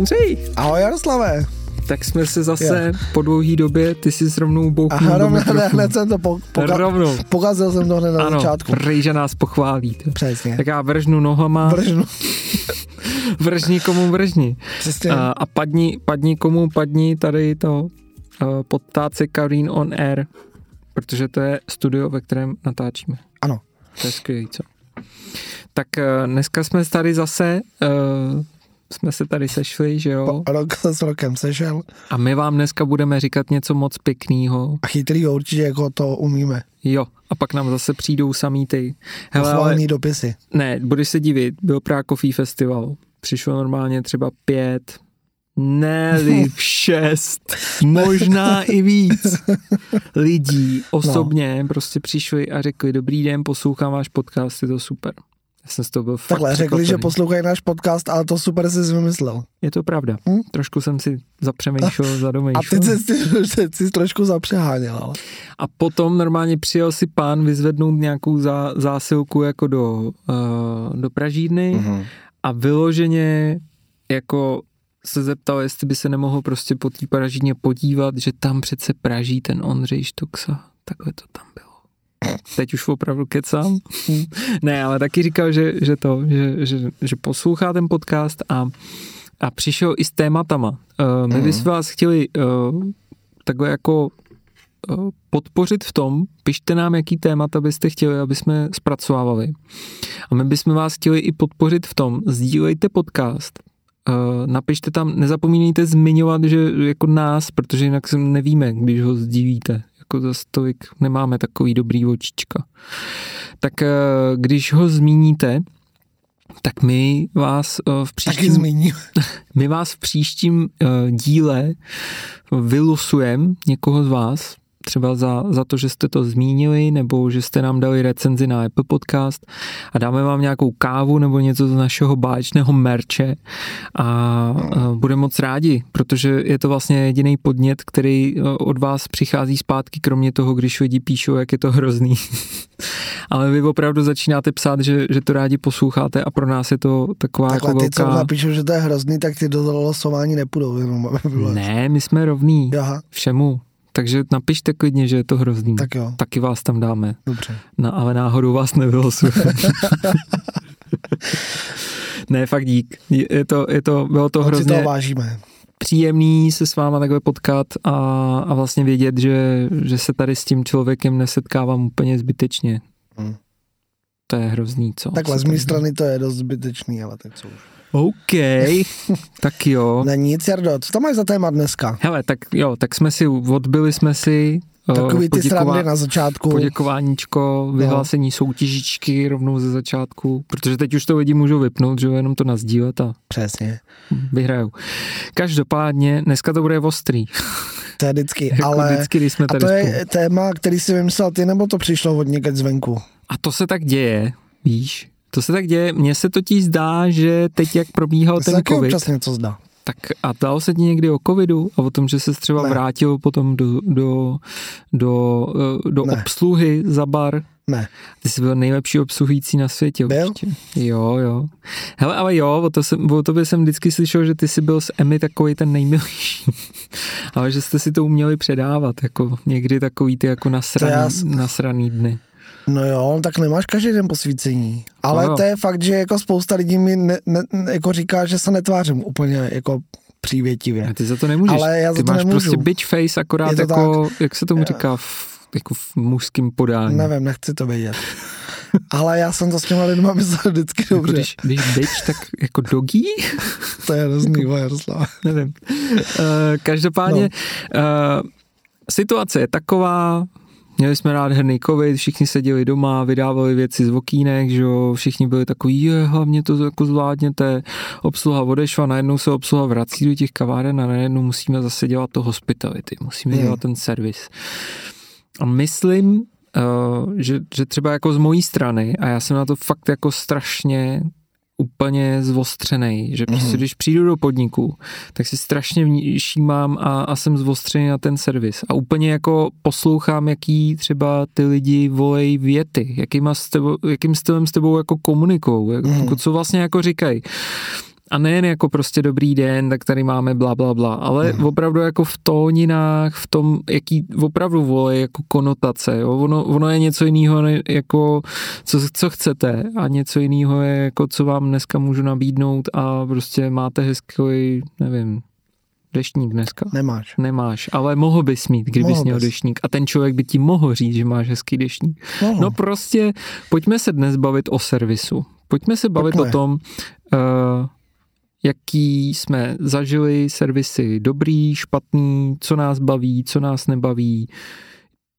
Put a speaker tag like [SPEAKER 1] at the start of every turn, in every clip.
[SPEAKER 1] Ahoj Ondřej.
[SPEAKER 2] Ahoj Jaroslave.
[SPEAKER 1] Tak jsme se zase jo. po dlouhý době, ty jsi rovnou bouchnul
[SPEAKER 2] Aha, rovnou, hned jsem to po, poka-
[SPEAKER 1] rovnou.
[SPEAKER 2] pokazil jsem to hned na
[SPEAKER 1] ano,
[SPEAKER 2] začátku.
[SPEAKER 1] Ano, nás pochválí.
[SPEAKER 2] Přesně.
[SPEAKER 1] Tak já vržnu nohama.
[SPEAKER 2] Vržnu.
[SPEAKER 1] vržni komu vržni.
[SPEAKER 2] Přesně.
[SPEAKER 1] A, a padni, padni komu padni tady to uh, podtáce Karin on Air, protože to je studio, ve kterém natáčíme.
[SPEAKER 2] Ano.
[SPEAKER 1] To je skvělý, co? Tak uh, dneska jsme tady zase, uh, jsme se tady sešli, že jo?
[SPEAKER 2] Po rok s rokem sešel.
[SPEAKER 1] A my vám dneska budeme říkat něco moc pěkného.
[SPEAKER 2] A chytrýho určitě, jako to umíme.
[SPEAKER 1] Jo, a pak nám zase přijdou samý ty.
[SPEAKER 2] Hele, ale... dopisy.
[SPEAKER 1] Ne, budeš se divit, byl Prague Coffee Festival. Přišlo normálně třeba pět, ne šest, možná i víc lidí osobně no. prostě přišli a řekli, dobrý den, poslouchám váš podcast, je to super. Já jsem z toho byl fakt
[SPEAKER 2] Takhle, řekli, že poslouchají náš podcast, ale to super jsi vymyslel.
[SPEAKER 1] Je to pravda. Hm? Trošku jsem si zapřemýšlel, zadomýšlel.
[SPEAKER 2] A teď jsi, teď jsi trošku zapřeháněl. Ale.
[SPEAKER 1] A potom normálně přijel si pán vyzvednout nějakou zá, zásilku jako do, uh, do Pražírny uh-huh. a vyloženě jako se zeptal, jestli by se nemohl prostě po té Pražíně podívat, že tam přece praží ten Ondřej Štoksa. Takhle to tam bylo. Teď už opravdu kecám. ne, ale taky říkal, že, že to, že, že, že poslouchá ten podcast a, a přišel i s tématama. Uh, my mm. bychom vás chtěli uh, takhle jako uh, podpořit v tom, pište nám, jaký témata byste chtěli, aby jsme zpracovávali. A my bychom vás chtěli i podpořit v tom, sdílejte podcast, napište tam, nezapomínejte zmiňovat, že jako nás, protože jinak nevíme, když ho sdílíte jako zase tolik nemáme takový dobrý očička. Tak eh, když ho zmíníte, tak my vás eh, v příštím, my vás v příštím eh, díle vylosujeme někoho z vás, třeba za, za to, že jste to zmínili, nebo že jste nám dali recenzi na Apple Podcast a dáme vám nějakou kávu nebo něco z našeho báječného merče a budeme moc rádi, protože je to vlastně jediný podnět, který e, od vás přichází zpátky, kromě toho, když lidi píšou, jak je to hrozný. Ale vy opravdu začínáte psát, že, že to rádi posloucháte a pro nás je to taková
[SPEAKER 2] Takhle
[SPEAKER 1] jako
[SPEAKER 2] ty,
[SPEAKER 1] velká...
[SPEAKER 2] co napíšou, že to je hrozný, tak ty do losování nepůjdou. Jenom
[SPEAKER 1] ne, my jsme rovní Aha. všemu. Takže napište klidně, že je to hrozný.
[SPEAKER 2] Tak jo.
[SPEAKER 1] Taky vás tam dáme.
[SPEAKER 2] Dobře.
[SPEAKER 1] No, ale náhodou vás nevylosujeme. ne, fakt dík. Je to, je to, bylo to hrozně...
[SPEAKER 2] to vážíme.
[SPEAKER 1] Příjemný se s váma takhle potkat a, a vlastně vědět, že, že se tady s tím člověkem nesetkávám úplně zbytečně. Hmm. To je hrozný, co?
[SPEAKER 2] Takhle z mé strany to je dost zbytečný, ale tak co už.
[SPEAKER 1] OK, tak jo.
[SPEAKER 2] Není nic, Jardo, co tam máš za téma dneska?
[SPEAKER 1] Hele, tak jo, tak jsme si, odbyli jsme si
[SPEAKER 2] eh, Takový ty srandy na začátku.
[SPEAKER 1] Poděkováníčko, vyhlásení no. soutěžičky rovnou ze začátku, protože teď už to lidi můžou vypnout, že jo, jenom to nazdílet a
[SPEAKER 2] Přesně.
[SPEAKER 1] vyhrajou. Každopádně, dneska to bude ostrý.
[SPEAKER 2] To je vždycky,
[SPEAKER 1] jako
[SPEAKER 2] ale
[SPEAKER 1] vždycky, když jsme tady
[SPEAKER 2] a to je spolu. téma, který si vymyslel ty, nebo to přišlo od někde zvenku?
[SPEAKER 1] A to se tak děje, víš, to se tak děje, mně se totiž zdá, že teď jak probíhal
[SPEAKER 2] Mně
[SPEAKER 1] ten covid.
[SPEAKER 2] občas něco zdá.
[SPEAKER 1] Tak a dalo se ti někdy o covidu a o tom, že se třeba ne. vrátil potom do, do, do, eh, do obsluhy za bar?
[SPEAKER 2] Ne.
[SPEAKER 1] Ty jsi byl nejlepší obsluhující na světě
[SPEAKER 2] byl?
[SPEAKER 1] určitě. Jo, jo. Hele, ale jo, o, to jsem, o tobě jsem vždycky slyšel, že ty jsi byl s Emmy takový ten nejmilejší. ale že jste si to uměli předávat, jako někdy takový ty jako nasraný, já... nasraný dny.
[SPEAKER 2] No jo, tak nemáš každý den posvícení. Ale no to je fakt, že jako spousta lidí mi ne, ne, jako říká, že se netvářím úplně jako přívětivě.
[SPEAKER 1] A ty za to nemůžeš.
[SPEAKER 2] Ale já za
[SPEAKER 1] ty
[SPEAKER 2] to
[SPEAKER 1] máš
[SPEAKER 2] nemůžu.
[SPEAKER 1] prostě bitch face, akorát jako, tak. jak se tomu říká, v, jako v mužském podání.
[SPEAKER 2] Nevím, nechci to vědět. Ale já jsem to s těma lidma myslel vždycky
[SPEAKER 1] jako
[SPEAKER 2] dobře.
[SPEAKER 1] Když, když bitch, tak jako dogí?
[SPEAKER 2] to je hrozný, Jaroslav.
[SPEAKER 1] Nevím. Uh, každopádně no. uh, situace je taková, Měli jsme rád herný covid, všichni seděli doma, vydávali věci z okýnek, že jo, všichni byli takový, je, hlavně to jako zvládněte, obsluha odešla, najednou se obsluha vrací do těch kaváren a najednou musíme zase dělat to hospitality, musíme hmm. dělat ten servis. A myslím, uh, že, že třeba jako z mojí strany, a já jsem na to fakt jako strašně úplně zvostřený, že prostě, mm-hmm. když přijdu do podniku, tak si strašně všímám a, a jsem zvostřený na ten servis. A úplně jako poslouchám, jaký třeba ty lidi volej věty, jakýma s tebou, jakým stylem s tebou jako komunikou, mm-hmm. jako co vlastně jako říkají. A nejen jako prostě dobrý den, tak tady máme bla, bla, bla, ale hmm. opravdu jako v tóninách, v tom, jaký opravdu vole jako konotace, jo? Ono, ono je něco jiného, jako co, co chcete a něco jiného je jako co vám dneska můžu nabídnout a prostě máte hezký, nevím, deštník dneska?
[SPEAKER 2] Nemáš.
[SPEAKER 1] Nemáš, ale mohl bys mít, kdybys mohl měl bys. deštník. A ten člověk by ti mohl říct, že máš hezký deštník. Mohl. No prostě, pojďme se dnes bavit o servisu. Pojďme se bavit pojďme. o tom, uh, jaký jsme zažili servisy dobrý, špatný, co nás baví, co nás nebaví,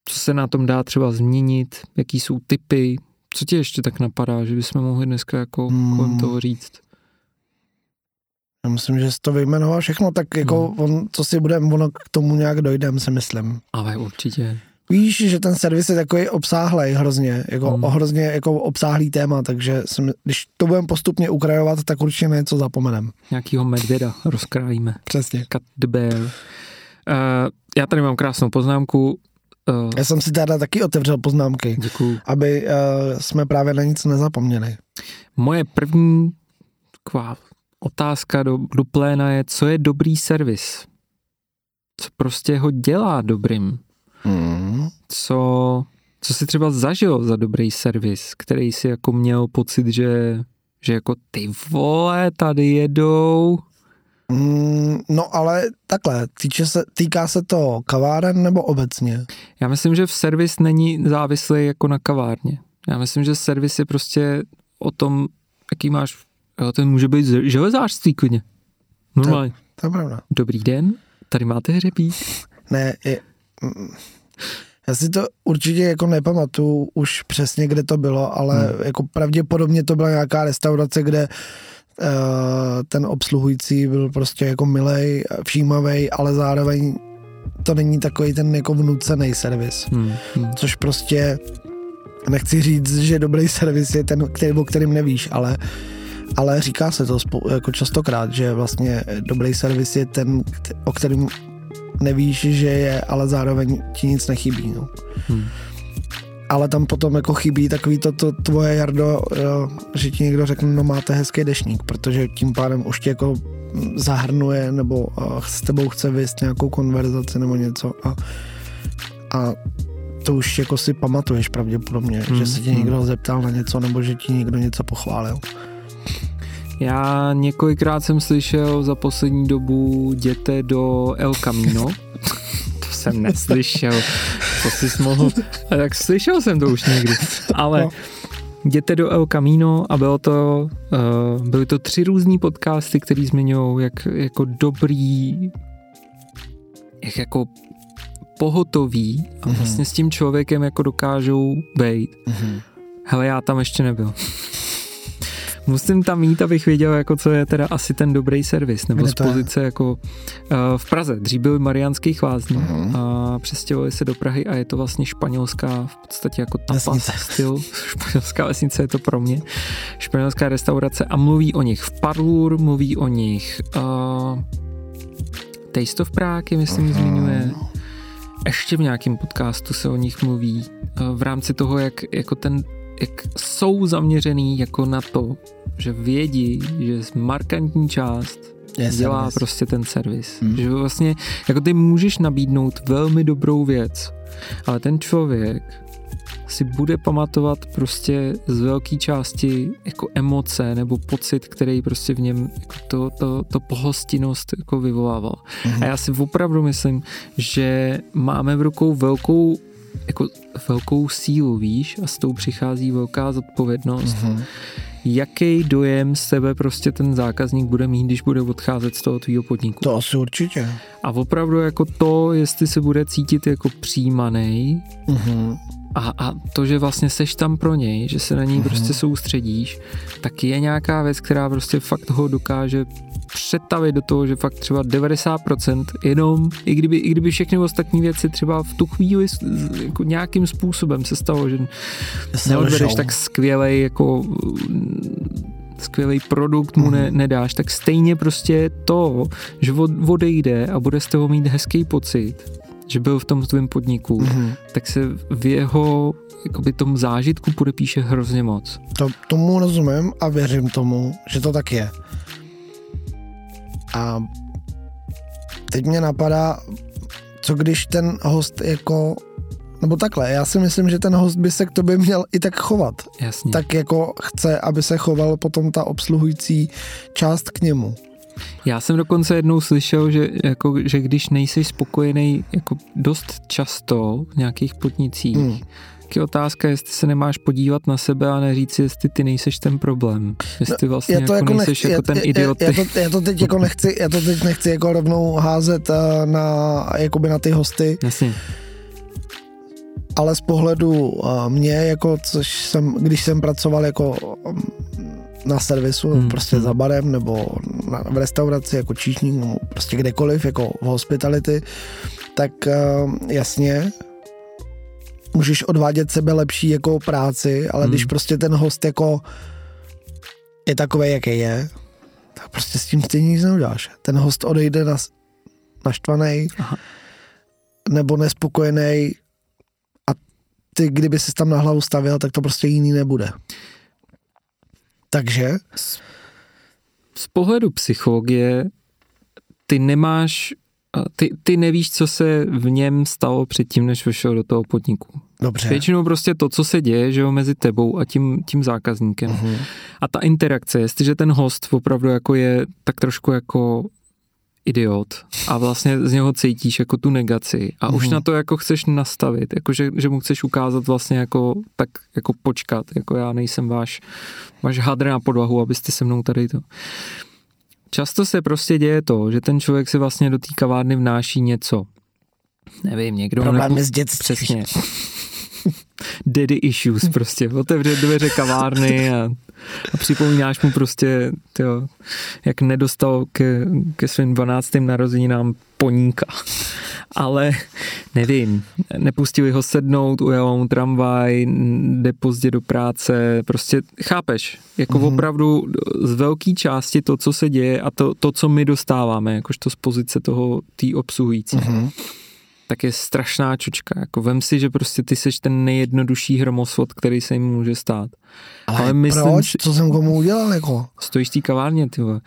[SPEAKER 1] co se na tom dá třeba změnit, jaký jsou typy, co ti ještě tak napadá, že bychom mohli dneska jako hmm. kolem toho říct?
[SPEAKER 2] Já myslím, že jsi to vyjmenoval všechno, tak jako hmm. on, co si budeme, ono k tomu nějak dojdem, si myslím.
[SPEAKER 1] Ale určitě.
[SPEAKER 2] Víš, že ten servis je takový obsáhlej hrozně, jako hmm. hrozně jako obsáhlý téma, takže jsem, když to budeme postupně ukrajovat, tak určitě něco zapomenem.
[SPEAKER 1] Nějakýho medvěda rozkrájíme.
[SPEAKER 2] Přesně.
[SPEAKER 1] Cut the bear. Uh, já tady mám krásnou poznámku.
[SPEAKER 2] Uh, já jsem si tady taky otevřel poznámky,
[SPEAKER 1] Děkuju.
[SPEAKER 2] aby uh, jsme právě na nic nezapomněli.
[SPEAKER 1] Moje první taková otázka do, do pléna je, co je dobrý servis? Co prostě ho dělá dobrým? Mm. Co, co si třeba zažil za dobrý servis, který si jako měl pocit, že, že jako ty vole, tady jedou.
[SPEAKER 2] Mm, no ale takhle, týče se, týká se to kaváren nebo obecně?
[SPEAKER 1] Já myslím, že v servis není závislý jako na kavárně. Já myslím, že servis je prostě o tom, jaký máš, jo, ten může být železářství klidně. Normálně. To,
[SPEAKER 2] to je pravda.
[SPEAKER 1] Dobrý den, tady máte hřebík.
[SPEAKER 2] Ne, je, já si to určitě jako nepamatuju už přesně, kde to bylo, ale hmm. jako pravděpodobně to byla nějaká restaurace, kde uh, ten obsluhující byl prostě jako milej, všímavý, ale zároveň to není takový ten jako vnucený servis. Hmm. Hmm. Což prostě nechci říct, že dobrý servis je ten, který, o kterým nevíš, ale ale říká se to jako častokrát, že vlastně dobrý servis je ten, o kterým nevíš, že je, ale zároveň ti nic nechybí. No. Hmm. Ale tam potom jako chybí takový to, to tvoje Jardo, jo, že ti někdo řekne, no máte hezký dešník, protože tím pádem už tě jako zahrnuje nebo uh, s tebou chce vyst nějakou konverzaci nebo něco a, a to už jako si pamatuješ pravděpodobně, hmm. že se tě někdo hmm. zeptal na něco nebo že ti někdo něco pochválil.
[SPEAKER 1] Já několikrát jsem slyšel za poslední dobu jděte do El Camino. to jsem neslyšel. To jsi mohl... Tak slyšel jsem to už někdy. Ale jděte do El Camino a bylo to, uh, byly to tři různý podcasty, které zmiňují, jak jako dobrý, jak jako pohotový a mhm. vlastně s tím člověkem jako dokážou být. Mm-hmm. Hele, já tam ještě nebyl musím tam mít, abych věděl, jako co je teda asi ten dobrý servis, nebo z pozice jako uh, v Praze. Dřív byl Mariánský chvázní uh-huh. a přestěhovali se do Prahy a je to vlastně španělská, v podstatě jako tapas styl. Španělská vesnice je to pro mě. Španělská restaurace a mluví o nich v Parlur, mluví o nich uh, Taste of Prague, myslím, uh-huh. zmiňuje. Ještě v nějakém podcastu se o nich mluví uh, v rámci toho, jak jako ten jak jsou zaměřený jako na to, že vědí, že markantní část je dělá servis. prostě ten servis. Hmm. Že vlastně, jako ty můžeš nabídnout velmi dobrou věc, ale ten člověk si bude pamatovat prostě z velké části jako emoce nebo pocit, který prostě v něm jako to, to, to pohostinnost jako vyvolával. hmm A já si opravdu myslím, že máme v rukou velkou jako velkou sílu, víš, a s tou přichází velká zodpovědnost. Mm-hmm. Jaký dojem z tebe prostě ten zákazník bude mít, když bude odcházet z toho tvýho podniku?
[SPEAKER 2] To asi určitě.
[SPEAKER 1] A opravdu jako to, jestli se bude cítit jako přijímaný, mm-hmm. A, a to, že vlastně seš tam pro něj, že se na něj mm-hmm. prostě soustředíš, tak je nějaká věc, která prostě fakt ho dokáže přetavit do toho, že fakt třeba 90% jenom, i kdyby, i kdyby všechny ostatní věci třeba v tu chvíli jako nějakým způsobem se stalo, že neodvedeš tak skvělej jako skvělý produkt mu ne, mhm. nedáš, tak stejně prostě to, že odejde a bude z toho mít hezký pocit, že byl v tom tvém podniku, mm-hmm. tak se v jeho jakoby tom zážitku podepíše hrozně moc.
[SPEAKER 2] To, tomu rozumím a věřím tomu, že to tak je. A teď mě napadá, co když ten host jako nebo takhle, já si myslím, že ten host by se k tobě měl i tak chovat.
[SPEAKER 1] Jasně.
[SPEAKER 2] Tak jako chce, aby se choval potom ta obsluhující část k němu.
[SPEAKER 1] Já jsem dokonce jednou slyšel, že, jako, že když nejsi spokojený jako dost často v nějakých podnicích, hmm. je otázka, jestli se nemáš podívat na sebe a neříct si, jestli ty nejseš ten problém. Jestli no, vlastně to jako, jako nejseš nechci, jako ten idiot.
[SPEAKER 2] Já, já, to, já, to, teď jako nechci, já to teď nechci jako rovnou házet uh, na, jakoby na ty hosty.
[SPEAKER 1] Jasně
[SPEAKER 2] ale z pohledu uh, mě, jako což jsem, když jsem pracoval jako um, na servisu, hmm. prostě za barem nebo na, v restauraci jako číšník, nebo prostě kdekoliv, jako v hospitality, tak uh, jasně, můžeš odvádět sebe lepší jako práci, ale hmm. když prostě ten host jako je takový, jaký je, tak prostě s tím stejně nic neuděláš. Ten host odejde na, naštvaný nebo nespokojený ty, kdyby si tam na hlavu stavil, tak to prostě jiný nebude. Takže? Z,
[SPEAKER 1] z pohledu psychologie ty nemáš, ty, ty nevíš, co se v něm stalo předtím, než vešel do toho podniku.
[SPEAKER 2] Dobře.
[SPEAKER 1] Většinou prostě to, co se děje, že jo, mezi tebou a tím, tím zákazníkem. Uh-huh. A ta interakce, jestliže ten host opravdu jako je tak trošku jako idiot a vlastně z něho cítíš jako tu negaci a mm. už mhm. na to jako chceš nastavit, jako že, že mu chceš ukázat vlastně jako tak jako počkat, jako já nejsem váš, váš hadr na podlahu, abyste se mnou tady to. Často se prostě děje to, že ten člověk se vlastně do té kavárny vnáší něco. Nevím, někdo...
[SPEAKER 2] Problémy nepo... s dětství.
[SPEAKER 1] Přesně. Daddy issues prostě. Otevře dveře kavárny a a připomínáš mu prostě, tyjo, jak nedostal ke, ke svým 12. narozeninám poníka. Ale nevím, nepustili ho sednout, ujel mu tramvaj, jde pozdě do práce, prostě chápeš, jako mm-hmm. opravdu z velké části to, co se děje a to, to co my dostáváme, jakožto z pozice toho tý obsluhující. Mm-hmm tak je strašná čučka. Jako vem si, že prostě ty seš ten nejjednodušší hromosvod, který se jim může stát.
[SPEAKER 2] Ale, Ale myslím, proč? Co jsem komu udělal? Jako?
[SPEAKER 1] Stojíš v té kavárně, ty vole.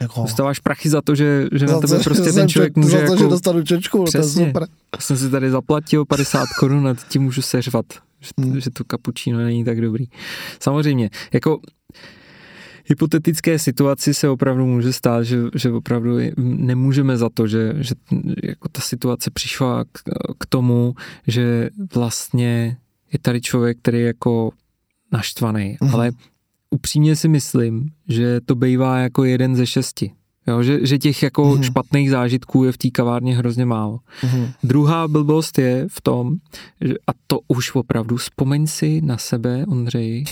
[SPEAKER 1] Jako... Dostáváš prachy za to, že, že na tebe prostě ten člověk může
[SPEAKER 2] Za to,
[SPEAKER 1] jako...
[SPEAKER 2] že dostanu čočku, Přesně. to je super.
[SPEAKER 1] Já jsem si tady zaplatil 50 korun a ti můžu seřvat, že, hmm. že to kapučíno není tak dobrý. Samozřejmě, jako hypotetické situaci se opravdu může stát, že, že opravdu nemůžeme za to, že, že jako ta situace přišla k, k tomu, že vlastně je tady člověk, který je jako naštvaný, mm-hmm. ale upřímně si myslím, že to bývá jako jeden ze šesti. Jo, že, že těch jako mm-hmm. špatných zážitků je v té kavárně hrozně málo. Mm-hmm. Druhá blbost je v tom, že, a to už opravdu vzpomeň si na sebe, Ondřej,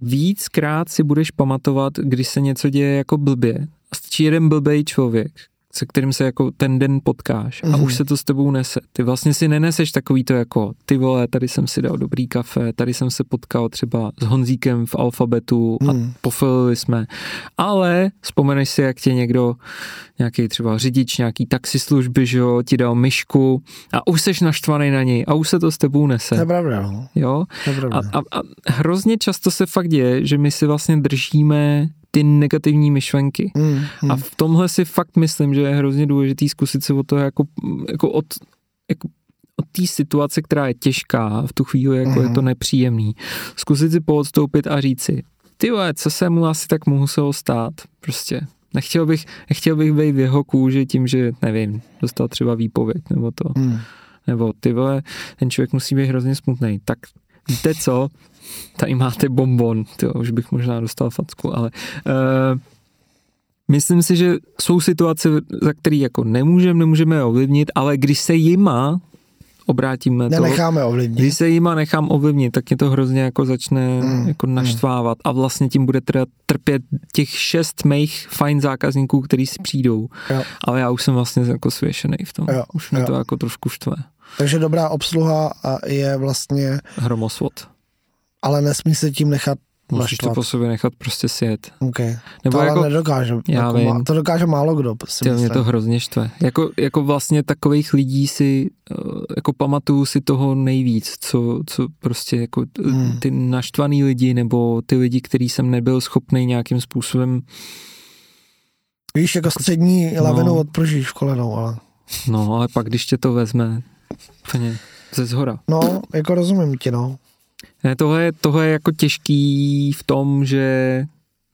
[SPEAKER 1] víckrát si budeš pamatovat, když se něco děje jako blbě. A stačí jeden blbej člověk, se kterým se jako ten den potkáš a mm-hmm. už se to s tebou nese. Ty vlastně si neneseš takový to jako, ty vole, tady jsem si dal dobrý kafe, tady jsem se potkal třeba s Honzíkem v alfabetu a mm. pofilili jsme. Ale vzpomeneš si, jak tě někdo, nějaký třeba řidič, nějaký taxislužby, že jo, ti dal myšku a už seš naštvaný na něj a už se to s tebou nese.
[SPEAKER 2] To je pravda. No.
[SPEAKER 1] Jo?
[SPEAKER 2] To je pravda.
[SPEAKER 1] A, a, a hrozně často se fakt děje, že my si vlastně držíme ty negativní myšlenky. Mm, mm. A v tomhle si fakt myslím, že je hrozně důležitý zkusit se o to jako, jako od, jako od té situace, která je těžká, v tu chvíli jako mm. je to mm. nepříjemný, zkusit si poodstoupit a říct si, ty vole, co se mu asi tak muselo stát, prostě. Nechtěl bych, nechtěl bych být v jeho kůži tím, že, nevím, dostal třeba výpověď, nebo to. Mm. Nebo ty vole, ten člověk musí být hrozně smutný. Tak víte co, tady máte bonbon, tyjo, už bych možná dostal facku, ale uh, myslím si, že jsou situace, za které jako nemůžeme, nemůžeme ovlivnit, ale když se jima obrátíme
[SPEAKER 2] Nenecháme to, ovlivnit.
[SPEAKER 1] Když se jima nechám ovlivnit, tak mě to hrozně jako začne mm. jako naštvávat a vlastně tím bude teda trpět těch šest mých fajn zákazníků, který si přijdou. Jo. Ale já už jsem vlastně jako svěšený v tom. Jo. Už mě jo. to jako trošku štve.
[SPEAKER 2] Takže dobrá obsluha je vlastně...
[SPEAKER 1] Hromosvod
[SPEAKER 2] ale nesmí se tím nechat
[SPEAKER 1] Musíš naštvat. to po sobě nechat prostě sjet.
[SPEAKER 2] Okay. Nebo to jako, ale nedokáže. Já jako vím. Má, to dokáže málo kdo.
[SPEAKER 1] Ty, mě to hrozně štve. Jako, jako vlastně takových lidí si, eh, jako pamatuju si toho nejvíc, co, co prostě jako hmm. ty naštvaný lidi, nebo ty lidi, který jsem nebyl schopný nějakým způsobem
[SPEAKER 2] Víš, jako střední lavinu no. odporžíš v kolenou, ale...
[SPEAKER 1] No, ale pak, když tě to vezme, úplně ze zhora.
[SPEAKER 2] No, jako rozumím ti, no.
[SPEAKER 1] Ne, tohle, je, tohle je jako těžký v tom, že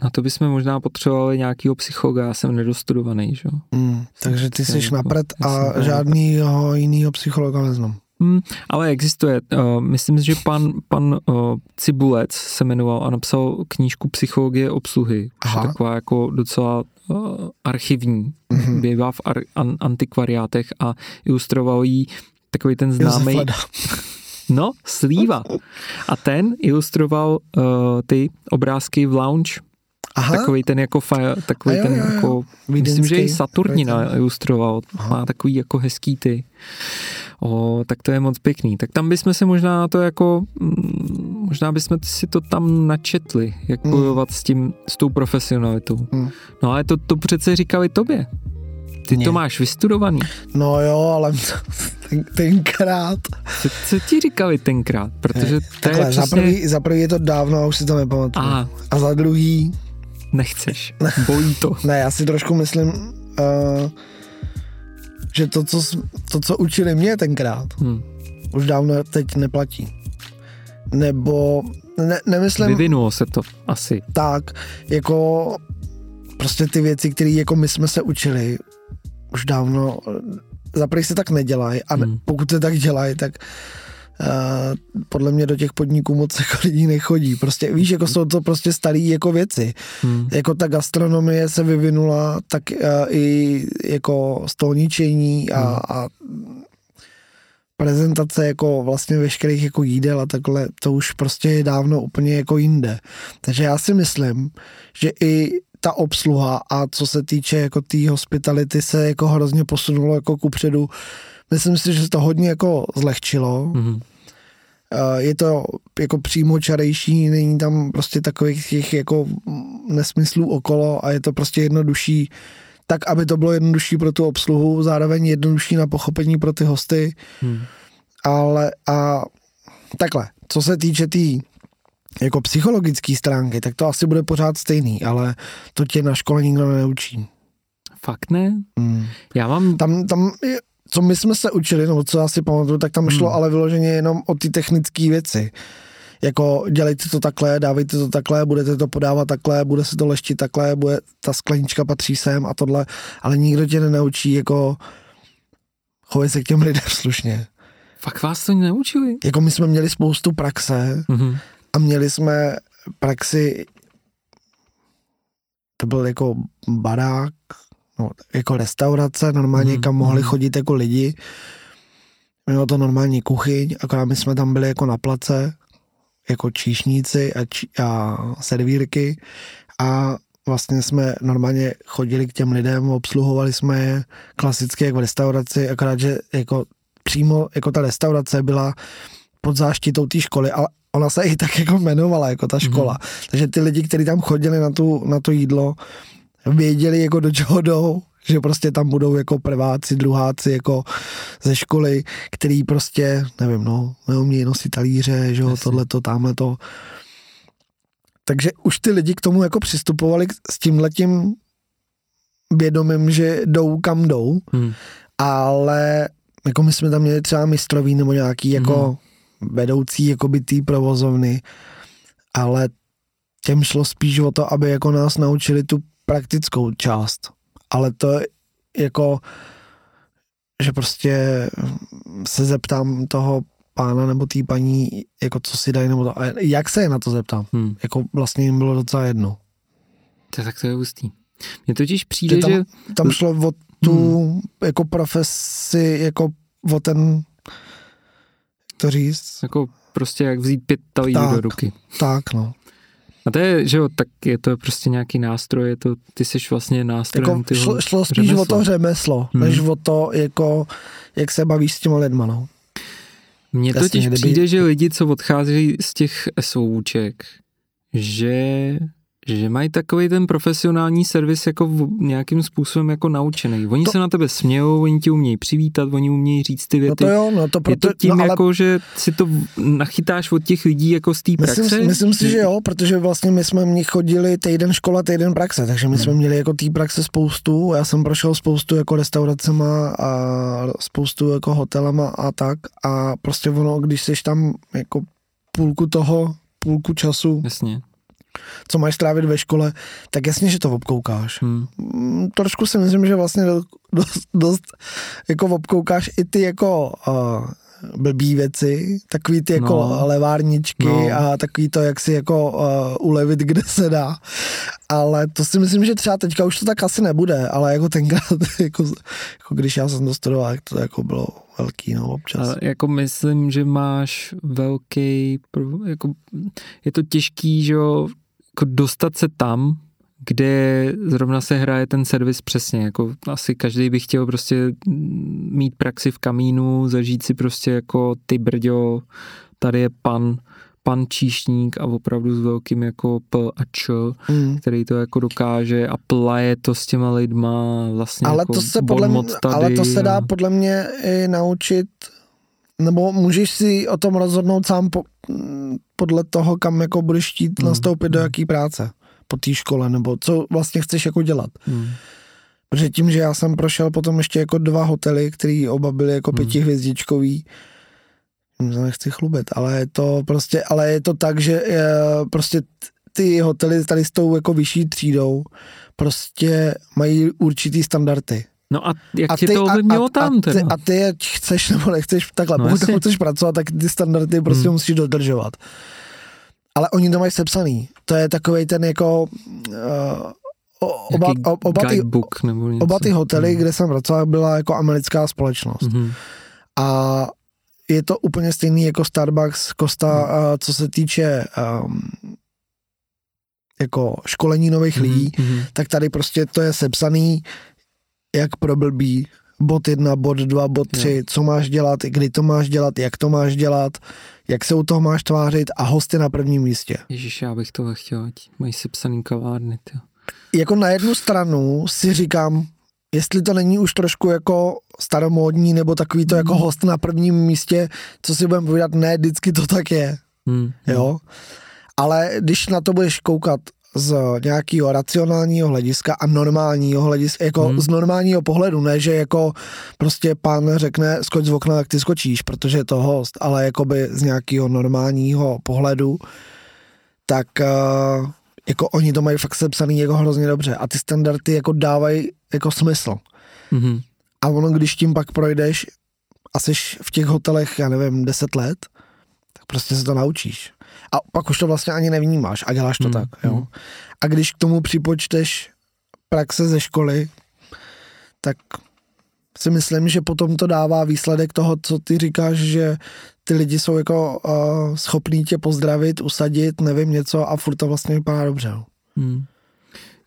[SPEAKER 1] na to bychom možná potřebovali nějakýho psychologa, já jsem nedostudovaný, že?
[SPEAKER 2] Mm, takže ty jsi napřed a žádnýho jiného psychologa neznám.
[SPEAKER 1] Hmm, ale existuje. Uh, myslím, že pan, pan uh, Cibulec se jmenoval a napsal knížku Psychologie obsluhy. Už je taková jako docela uh, archivní. Mm-hmm. Bývá v ar, an, antikvariátech a ilustroval jí takový ten známý. No, slíva. A ten ilustroval uh, ty obrázky v lounge Aha. Takový ten jako, fa, takový jo, ten jo, jo. jako, Vídeňský, myslím, že i Saturnina ilustroval. Aha. Má takový jako hezký ty. O, tak to je moc pěkný. Tak tam bychom se možná to jako, mm, možná bychom si to tam načetli, jak hmm. bojovat s tím, s tou profesionalitou. Hmm. No ale to, to přece říkali tobě. Ty to máš vystudovaný.
[SPEAKER 2] No jo, ale ten, tenkrát.
[SPEAKER 1] Co, co ti říkali tenkrát? Protože to Takhle, je přesně...
[SPEAKER 2] za, prvý, za prvý je to dávno a už si to nepamatuju. Aha. A za druhý
[SPEAKER 1] Nechceš. Bojí to.
[SPEAKER 2] ne, já si trošku myslím, uh, že to co, to, co učili mě tenkrát, hmm. už dávno teď neplatí. Nebo, ne, nemyslím...
[SPEAKER 1] Vyvinulo se to asi.
[SPEAKER 2] Tak, jako prostě ty věci, které jako my jsme se učili, už dávno, za se tak nedělají a hmm. pokud se tak dělají, tak Uh, podle mě do těch podniků moc jako lidí nechodí. Prostě víš, jako jsou to prostě staré jako věci. Hmm. Jako ta gastronomie se vyvinula, tak uh, i jako stolničení a, hmm. a prezentace jako vlastně veškerých jako jídel a takhle, to už prostě je dávno úplně jako jinde. Takže já si myslím, že i ta obsluha a co se týče jako té hospitality se jako hrozně posunulo jako kupředu. Myslím si, že se to hodně jako zlehčilo. Mm-hmm je to jako přímo čarejší, není tam prostě takových těch jako nesmyslů okolo a je to prostě jednodušší tak, aby to bylo jednodušší pro tu obsluhu, zároveň jednodušší na pochopení pro ty hosty. Hmm. Ale a takhle, co se týče té tý, jako psychologické stránky, tak to asi bude pořád stejný, ale to tě na škole nikdo neučí.
[SPEAKER 1] Fakt ne? Hmm. Já mám...
[SPEAKER 2] Tam, tam je, co my jsme se učili, nebo co já si pamatuju, tak tam šlo hmm. ale vyloženě jenom o ty technické věci. Jako dělejte to takhle, dávejte to takhle, budete to podávat takhle, bude se to leštit takhle, bude ta sklenička patří sem a tohle, ale nikdo tě nenaučí jako chovej se k těm lidem slušně.
[SPEAKER 1] Fakt vás to neučili?
[SPEAKER 2] Jako my jsme měli spoustu praxe mm-hmm. A měli jsme praxi, to byl jako barák, no, jako restaurace, normálně, mm, kam mohli mm. chodit jako lidi. Mělo to normální kuchyň, akorát my jsme tam byli jako na place, jako číšníci a, či, a servírky a vlastně jsme normálně chodili k těm lidem, obsluhovali jsme je klasicky jako v restauraci, akorát, že jako přímo jako ta restaurace byla pod záštitou té školy, ale ona se i tak jako jmenovala jako ta škola. Mm. Takže ty lidi, kteří tam chodili na, tu, na to jídlo, věděli jako do čeho jdou, že prostě tam budou jako prváci, druháci jako ze školy, který prostě, nevím, no, neumí nosit talíře, že jo, tohleto, tamhle to. Takže už ty lidi k tomu jako přistupovali s tím letím vědomím, že jdou kam jdou, hmm. ale jako my jsme tam měli třeba mistrový nebo nějaký jako hmm. Vedoucí jako by tý provozovny, ale těm šlo spíš o to, aby jako nás naučili tu praktickou část, ale to je jako, že prostě se zeptám toho pána nebo té paní, jako co si dají, nebo to, jak se je na to zeptám. Hmm. Jako vlastně jim bylo docela jedno.
[SPEAKER 1] To tak to je hustý. Mně totiž přijde, tam, že...
[SPEAKER 2] Tam šlo o tu hmm. jako profesi, jako o ten, to říct.
[SPEAKER 1] Jako prostě jak vzít pět talířů do ruky.
[SPEAKER 2] Tak, no.
[SPEAKER 1] A to je, že jo, tak je to prostě nějaký nástroj, je to, ty jsi vlastně nástroj.
[SPEAKER 2] Jako šlo, šlo spíš řemeslo. o to řemeslo, hmm. než o to, jako, jak se bavíš s těma lidma, no.
[SPEAKER 1] Mně totiž kdyby... přijde, že lidi, co odcházejí z těch SOUček, že že mají takový ten profesionální servis jako v, nějakým způsobem jako naučený. Oni to, se na tebe smějou, oni ti umějí přivítat, oni umějí říct ty věty.
[SPEAKER 2] No to jo, no to proto,
[SPEAKER 1] je to tím
[SPEAKER 2] no ale...
[SPEAKER 1] jako, že si to nachytáš od těch lidí jako z té praxe?
[SPEAKER 2] Myslím, myslím si, že jo, protože vlastně my jsme mě chodili týden škola, týden praxe, takže my hmm. jsme měli jako té praxe spoustu, já jsem prošel spoustu jako restauracema a spoustu jako hotelama a tak a prostě ono, když jsi tam jako půlku toho, půlku času
[SPEAKER 1] Jasně
[SPEAKER 2] co máš strávit ve škole, tak jasně, že to obkoukáš. Hmm. Mm, trošku si myslím, že vlastně dost, dost jako obkoukáš i ty jako uh, blbý věci, takový ty jako no. levárničky no. a takový to, jak si jako uh, ulevit, kde se dá. Ale to si myslím, že třeba teďka už to tak asi nebude, ale jako tenkrát, jako, jako když já jsem to studoval, tak to jako bylo velký, no, občas.
[SPEAKER 1] Ale jako myslím, že máš velký, jako je to těžký, že jo, jako dostat se tam, kde zrovna se hraje ten servis přesně, jako asi každý by chtěl prostě mít praxi v kamínu, zažít si prostě jako ty brďo, tady je pan, pan číšník a opravdu s velkým jako P a Č, mm. který to jako dokáže a plaje to s těma lidma vlastně
[SPEAKER 2] ale
[SPEAKER 1] jako
[SPEAKER 2] to se podle mě,
[SPEAKER 1] tady
[SPEAKER 2] Ale to se dá
[SPEAKER 1] a...
[SPEAKER 2] podle mě i naučit nebo můžeš si o tom rozhodnout sám po, podle toho, kam jako budeš chtít mm. nastoupit do hmm. jaký práce po té škole, nebo co vlastně chceš jako dělat. Mm. Protože tím, že já jsem prošel potom ještě jako dva hotely, které oba byly jako mm. pětihvězdičkový, nechci chlubit, ale je to prostě, ale je to tak, že je, prostě ty hotely tady s tou jako vyšší třídou prostě mají určitý standardy.
[SPEAKER 1] No a jak a ty, tě to ovlivnilo tam
[SPEAKER 2] a ty, a ty chceš nebo nechceš takhle, no pokud chceš pracovat, tak ty standardy prostě hmm. musíš dodržovat. Ale oni to mají sepsaný. To je takový ten jako uh, oba, oba, ty, nebo něco. oba ty hotely, hmm. kde jsem pracoval, byla jako americká společnost. Hmm. A je to úplně stejný jako Starbucks, Costa, hmm. uh, co se týče um, jako školení nových hmm. lidí, hmm. tak tady prostě to je sepsaný, jak pro blbý, bod jedna, bod dva, bod tři, jo. co máš dělat, kdy to máš dělat, jak to máš dělat, jak se u toho máš tvářit a hosty na prvním místě.
[SPEAKER 1] Ježíš, já bych to chtěl, ať mají si psaný kavárny, ty.
[SPEAKER 2] Jako na jednu stranu si říkám, jestli to není už trošku jako staromódní, nebo takový to mm. jako host na prvním místě, co si budeme povídat, ne, vždycky to tak je, mm. jo. Ale když na to budeš koukat z nějakého racionálního hlediska a normálního hlediska, jako hmm. z normálního pohledu, ne, že jako prostě pan řekne skoč z okna, tak ty skočíš, protože je to host, ale jakoby z nějakého normálního pohledu, tak uh, jako oni to mají fakt sepsaný jako hrozně dobře a ty standardy jako dávají jako smysl. Hmm. A ono, když tím pak projdeš a jsi v těch hotelech, já nevím, deset let, tak prostě se to naučíš a pak už to vlastně ani nevnímáš a děláš to hmm. tak, jo. Hmm. A když k tomu připočteš praxe ze školy, tak si myslím, že potom to dává výsledek toho, co ty říkáš, že ty lidi jsou jako uh, schopní tě pozdravit, usadit, nevím něco a furt to vlastně vypadá dobře. Hmm.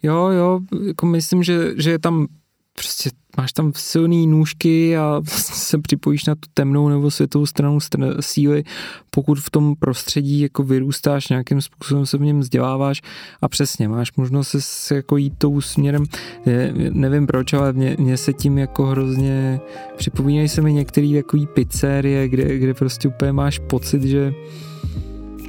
[SPEAKER 1] Jo, jo, jako myslím, že, že je tam prostě máš tam silné nůžky a se připojíš na tu temnou nebo světovou stranu síly, pokud v tom prostředí jako vyrůstáš, nějakým způsobem se v něm vzděláváš a přesně máš možnost se jako jít tou směrem, nevím proč, ale mě, mě se tím jako hrozně připomínají se mi některé takový pizzerie, kde, kde prostě úplně máš pocit, že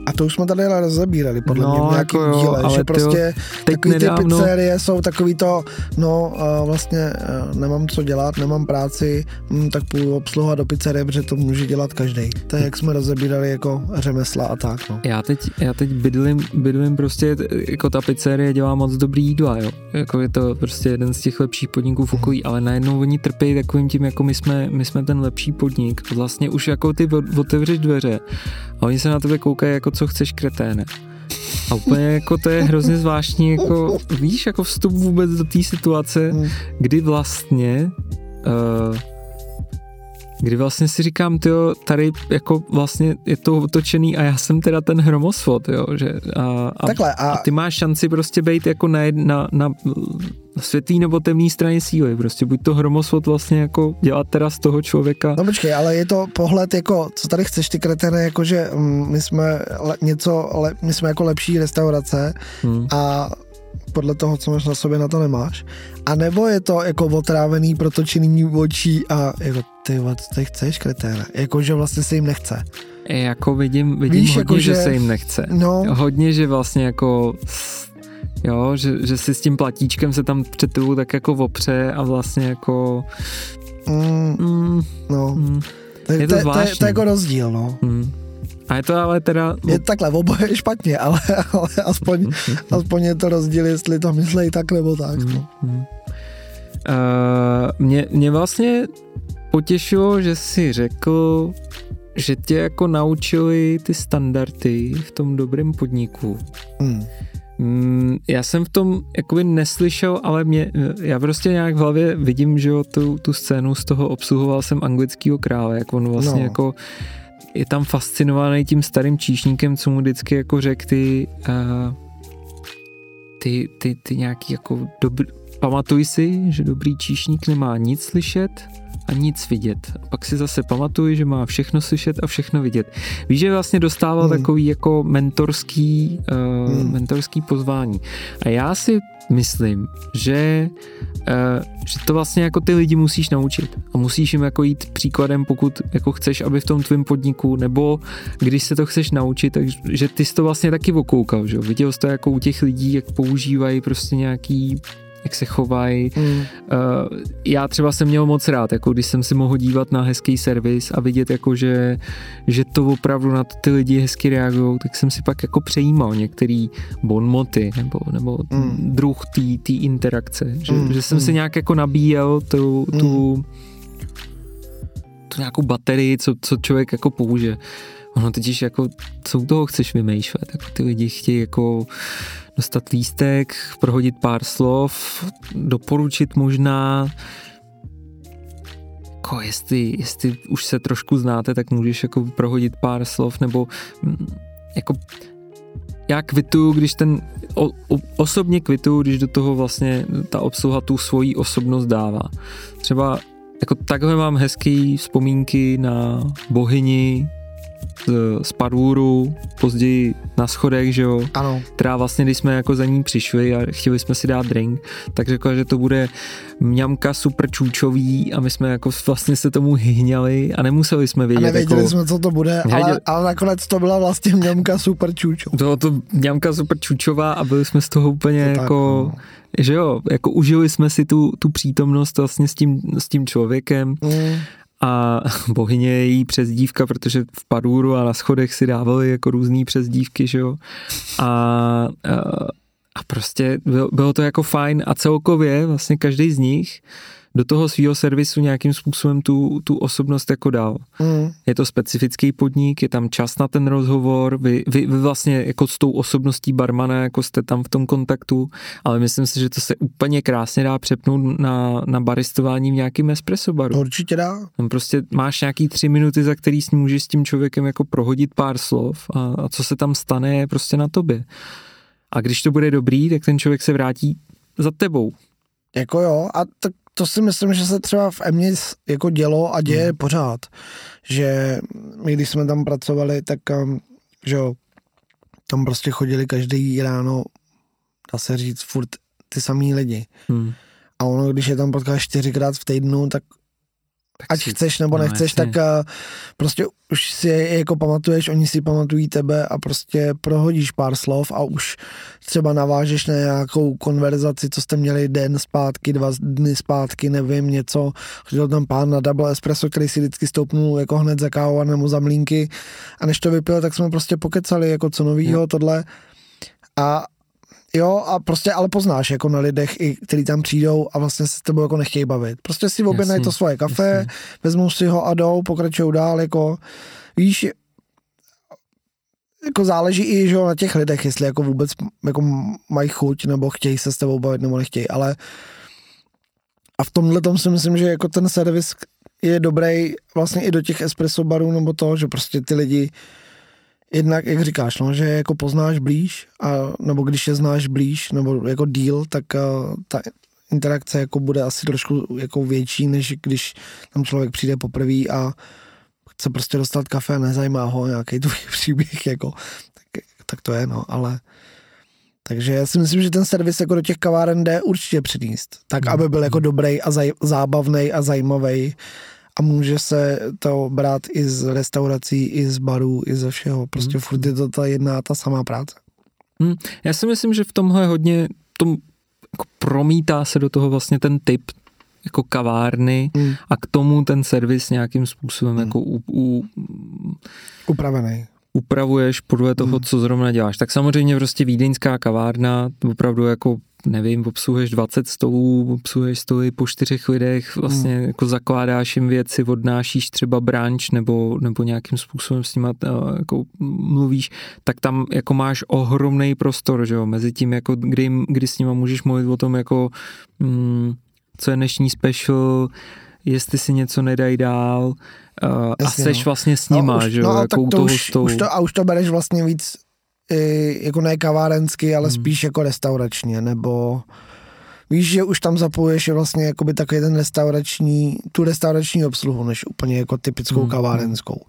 [SPEAKER 2] a to už jsme tady rozebírali, podle no, mě v nějakém jako díle, jo, že prostě teď takový nedávno... ty pizzerie jsou takový to, no vlastně nemám co dělat, nemám práci, hm, tak půjdu obsluhovat do pizzerie, protože to může dělat každý. To je, jak jsme rozebírali jako řemesla a tak. No.
[SPEAKER 1] Já teď, já teď bydlím, bydlím prostě, jako ta pizzerie dělá moc dobrý jídla, jo. Jako je to prostě jeden z těch lepších podniků v okolí, ale najednou oni trpí takovým tím, jako my jsme, my jsme ten lepší podnik. Vlastně už jako ty otevřeš dveře a oni se na tebe koukají jako co chceš kreténe. A úplně jako to je hrozně zvláštní, jako víš, jako vstup vůbec do té situace, hmm. kdy vlastně uh, kdy vlastně si říkám, tyjo, tady jako vlastně je to otočený a já jsem teda ten hromosvod, jo, že a, a, Takhle, a... a ty máš šanci prostě být jako na, na, na světlý nebo temný straně síly. Prostě buď to hromosvod vlastně jako dělat teda z toho člověka.
[SPEAKER 2] No počkej, ale je to pohled jako, co tady chceš ty kretény, jako že mm, my jsme le, něco, le, my jsme jako lepší restaurace hmm. a podle toho, co máš na sobě, na to nemáš. A nebo je to jako otrávený protočený očí a jako ty co ty chceš, kreténe? Jako, že vlastně se jim nechce.
[SPEAKER 1] Jako vidím, vidím Víš, hodně, jako, že, že se jim nechce. No. Hodně, že vlastně jako jo, že, že si s tím platíčkem se tam před tebou tak jako opře a vlastně jako
[SPEAKER 2] mm, mm, no. Mm. To, je to, to, to, to je jako rozdíl, no. Mm.
[SPEAKER 1] A je to ale teda...
[SPEAKER 2] Je takhle, oboje je špatně, ale, ale aspoň, aspoň je to rozdíl, jestli to myslí tak nebo tak. No.
[SPEAKER 1] Uh, mě, mě vlastně potěšilo, že si řekl, že tě jako naučili ty standardy v tom dobrém podniku. Hmm. Mm, já jsem v tom jakoby neslyšel, ale mě, já prostě nějak v hlavě vidím, že jo, tu, tu scénu z toho obsluhoval jsem anglického krále, jak on vlastně no. jako je tam fascinovaný tím starým číšníkem, co mu vždycky jako řekl ty, uh, ty, ty, ty nějaký jako dobrý, pamatuj si, že dobrý číšník nemá nic slyšet, a nic vidět. Pak si zase pamatuju, že má všechno slyšet a všechno vidět. Víš, že vlastně dostával hmm. takový jako mentorský, uh, hmm. mentorský pozvání. A já si myslím, že, uh, že to vlastně jako ty lidi musíš naučit a musíš jim jako jít příkladem, pokud jako chceš, aby v tom tvém podniku, nebo když se to chceš naučit, takže ty jsi to vlastně taky okoukal, že Viděl jsi to jako u těch lidí, jak používají prostě nějaký jak se chovají. Mm. Uh, já třeba jsem měl moc rád, jako když jsem si mohl dívat na hezký servis a vidět, jako že, že to opravdu na to ty lidi hezky reagují, tak jsem si pak jako přejímal některé bonmoty nebo, nebo mm. druh té interakce, že, mm. že jsem mm. si nějak jako nabíjel tu, mm. tu, tu nějakou baterii, co, co člověk jako použije. Ono totiž jako, co u toho chceš vymýšlet, jako ty lidi chtějí jako dostat lístek, prohodit pár slov, doporučit možná, jako jestli, jestli už se trošku znáte, tak můžeš jako prohodit pár slov, nebo mm, jako já kvituju, když ten, o, o, osobně kvituju, když do toho vlastně ta obsluha tu svoji osobnost dává. Třeba jako takhle mám hezký vzpomínky na bohyni z Padůru, později na schodech, že jo,
[SPEAKER 2] ano.
[SPEAKER 1] která vlastně, když jsme jako za ní přišli a chtěli jsme si dát drink, tak řekla, že to bude mňamka super čůčový a my jsme jako vlastně se tomu hyhňali a nemuseli jsme vědět. A
[SPEAKER 2] nevěděli
[SPEAKER 1] jako,
[SPEAKER 2] jsme, co to bude, ale, ale nakonec to byla vlastně mňamka super čůčová.
[SPEAKER 1] Bylo to mňamka super čůčová a byli jsme z toho úplně to jako... Tak, no že jo, jako užili jsme si tu, tu přítomnost vlastně s tím, s tím člověkem mm a bohyně je její přezdívka, protože v Padůru a na schodech si dávali jako různý přezdívky, že jo. A, a, prostě bylo, bylo to jako fajn a celkově vlastně každý z nich do toho svého servisu nějakým způsobem tu, tu osobnost jako dal. Mm. Je to specifický podnik, je tam čas na ten rozhovor, vy, vy, vy vlastně jako s tou osobností barmana, jako jste tam v tom kontaktu, ale myslím si, že to se úplně krásně dá přepnout na, na baristování v nějakým espresso baru.
[SPEAKER 2] Určitě dá.
[SPEAKER 1] Tam prostě máš nějaký tři minuty, za který s můžeš s tím člověkem jako prohodit pár slov a, a co se tam stane je prostě na tobě. A když to bude dobrý, tak ten člověk se vrátí za tebou.
[SPEAKER 2] Jako jo, a tak to si myslím, že se třeba v Emě jako dělo a děje hmm. pořád. Že my, když jsme tam pracovali, tak um, že jo, tam prostě chodili každý ráno, dá se říct, furt ty samý lidi. Hmm. A ono, když je tam potkáš čtyřikrát v týdnu, tak tak ať si, chceš nebo no, nechceš, jasně. tak uh, prostě už si je jako pamatuješ, oni si pamatují tebe a prostě prohodíš pár slov a už třeba navážeš na nějakou konverzaci, co jste měli den zpátky, dva dny zpátky, nevím, něco. Chodil tam pán na double espresso, který si vždycky stoupnul jako hned za kávu nebo za mlínky a než to vypil, tak jsme prostě pokecali jako co novýho, hmm. tohle. A Jo, a prostě ale poznáš jako na lidech, i, kteří tam přijdou a vlastně se s tebou jako nechtějí bavit. Prostě si objednají to svoje kafe, jasný. vezmou si ho a jdou, pokračují dál, jako víš, jako záleží i že, na těch lidech, jestli jako vůbec jako mají chuť, nebo chtějí se s tebou bavit, nebo nechtějí, ale a v tomhle tom si myslím, že jako ten servis je dobrý vlastně i do těch espresso barů, nebo to, že prostě ty lidi jednak, jak říkáš, no, že jako poznáš blíž, a, nebo když je znáš blíž, nebo jako díl, tak uh, ta interakce jako bude asi trošku jako větší, než když tam člověk přijde poprvé a chce prostě dostat kafe a nezajímá ho nějaký tvůj příběh, jako, tak, tak to je, no, ale takže já si myslím, že ten servis jako do těch kaváren jde určitě přinést, tak mm. aby byl jako dobrý a zaj, zábavný a zajímavý a může se to brát i z restaurací, i z barů, i ze všeho. Prostě mm. furt je to ta jedna ta samá práce.
[SPEAKER 1] Mm. Já si myslím, že v tomhle hodně tom jako promítá se do toho vlastně ten typ jako kavárny mm. a k tomu ten servis nějakým způsobem mm. jako u, u,
[SPEAKER 2] upravený
[SPEAKER 1] upravuješ podle toho, hmm. co zrovna děláš. Tak samozřejmě prostě vídeňská kavárna, opravdu jako nevím, obsluhuješ 20 stolů, obsluhuješ stoly po čtyřech lidech, vlastně hmm. jako zakládáš jim věci, odnášíš třeba branč nebo, nebo nějakým způsobem s nimi eh, jako mluvíš, tak tam jako máš ohromný prostor, že jo, mezi tím jako kdy, kdy s nima můžeš mluvit o tom jako mm, co je dnešní special, jestli si něco nedají dál uh, Jasně, a seš no. vlastně s nima, no, že jo, no, jako u toho
[SPEAKER 2] už, už to, A už to bereš vlastně víc i, jako ne kavárensky, ale hmm. spíš jako restauračně, nebo víš, že už tam zapojuješ vlastně jakoby takový ten restaurační, tu restaurační obsluhu, než úplně jako typickou hmm. kavárenskou.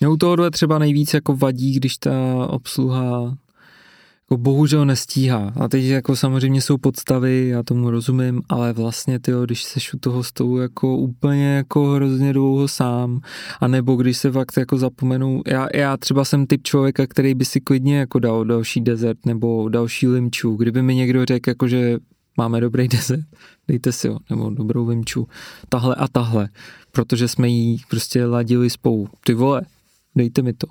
[SPEAKER 1] Mě u tohohle třeba nejvíc jako vadí, když ta obsluha jako bohužel nestíhá. A teď jako samozřejmě jsou podstavy, já tomu rozumím, ale vlastně ty, když seš u toho stolu jako úplně jako hrozně dlouho sám, a nebo když se fakt jako zapomenu, já, já třeba jsem typ člověka, který by si klidně jako dal další desert nebo další limču, kdyby mi někdo řekl jako, že máme dobrý desert, dejte si ho, nebo dobrou limču, tahle a tahle, protože jsme jí prostě ladili spolu. Ty vole, dejte mi to.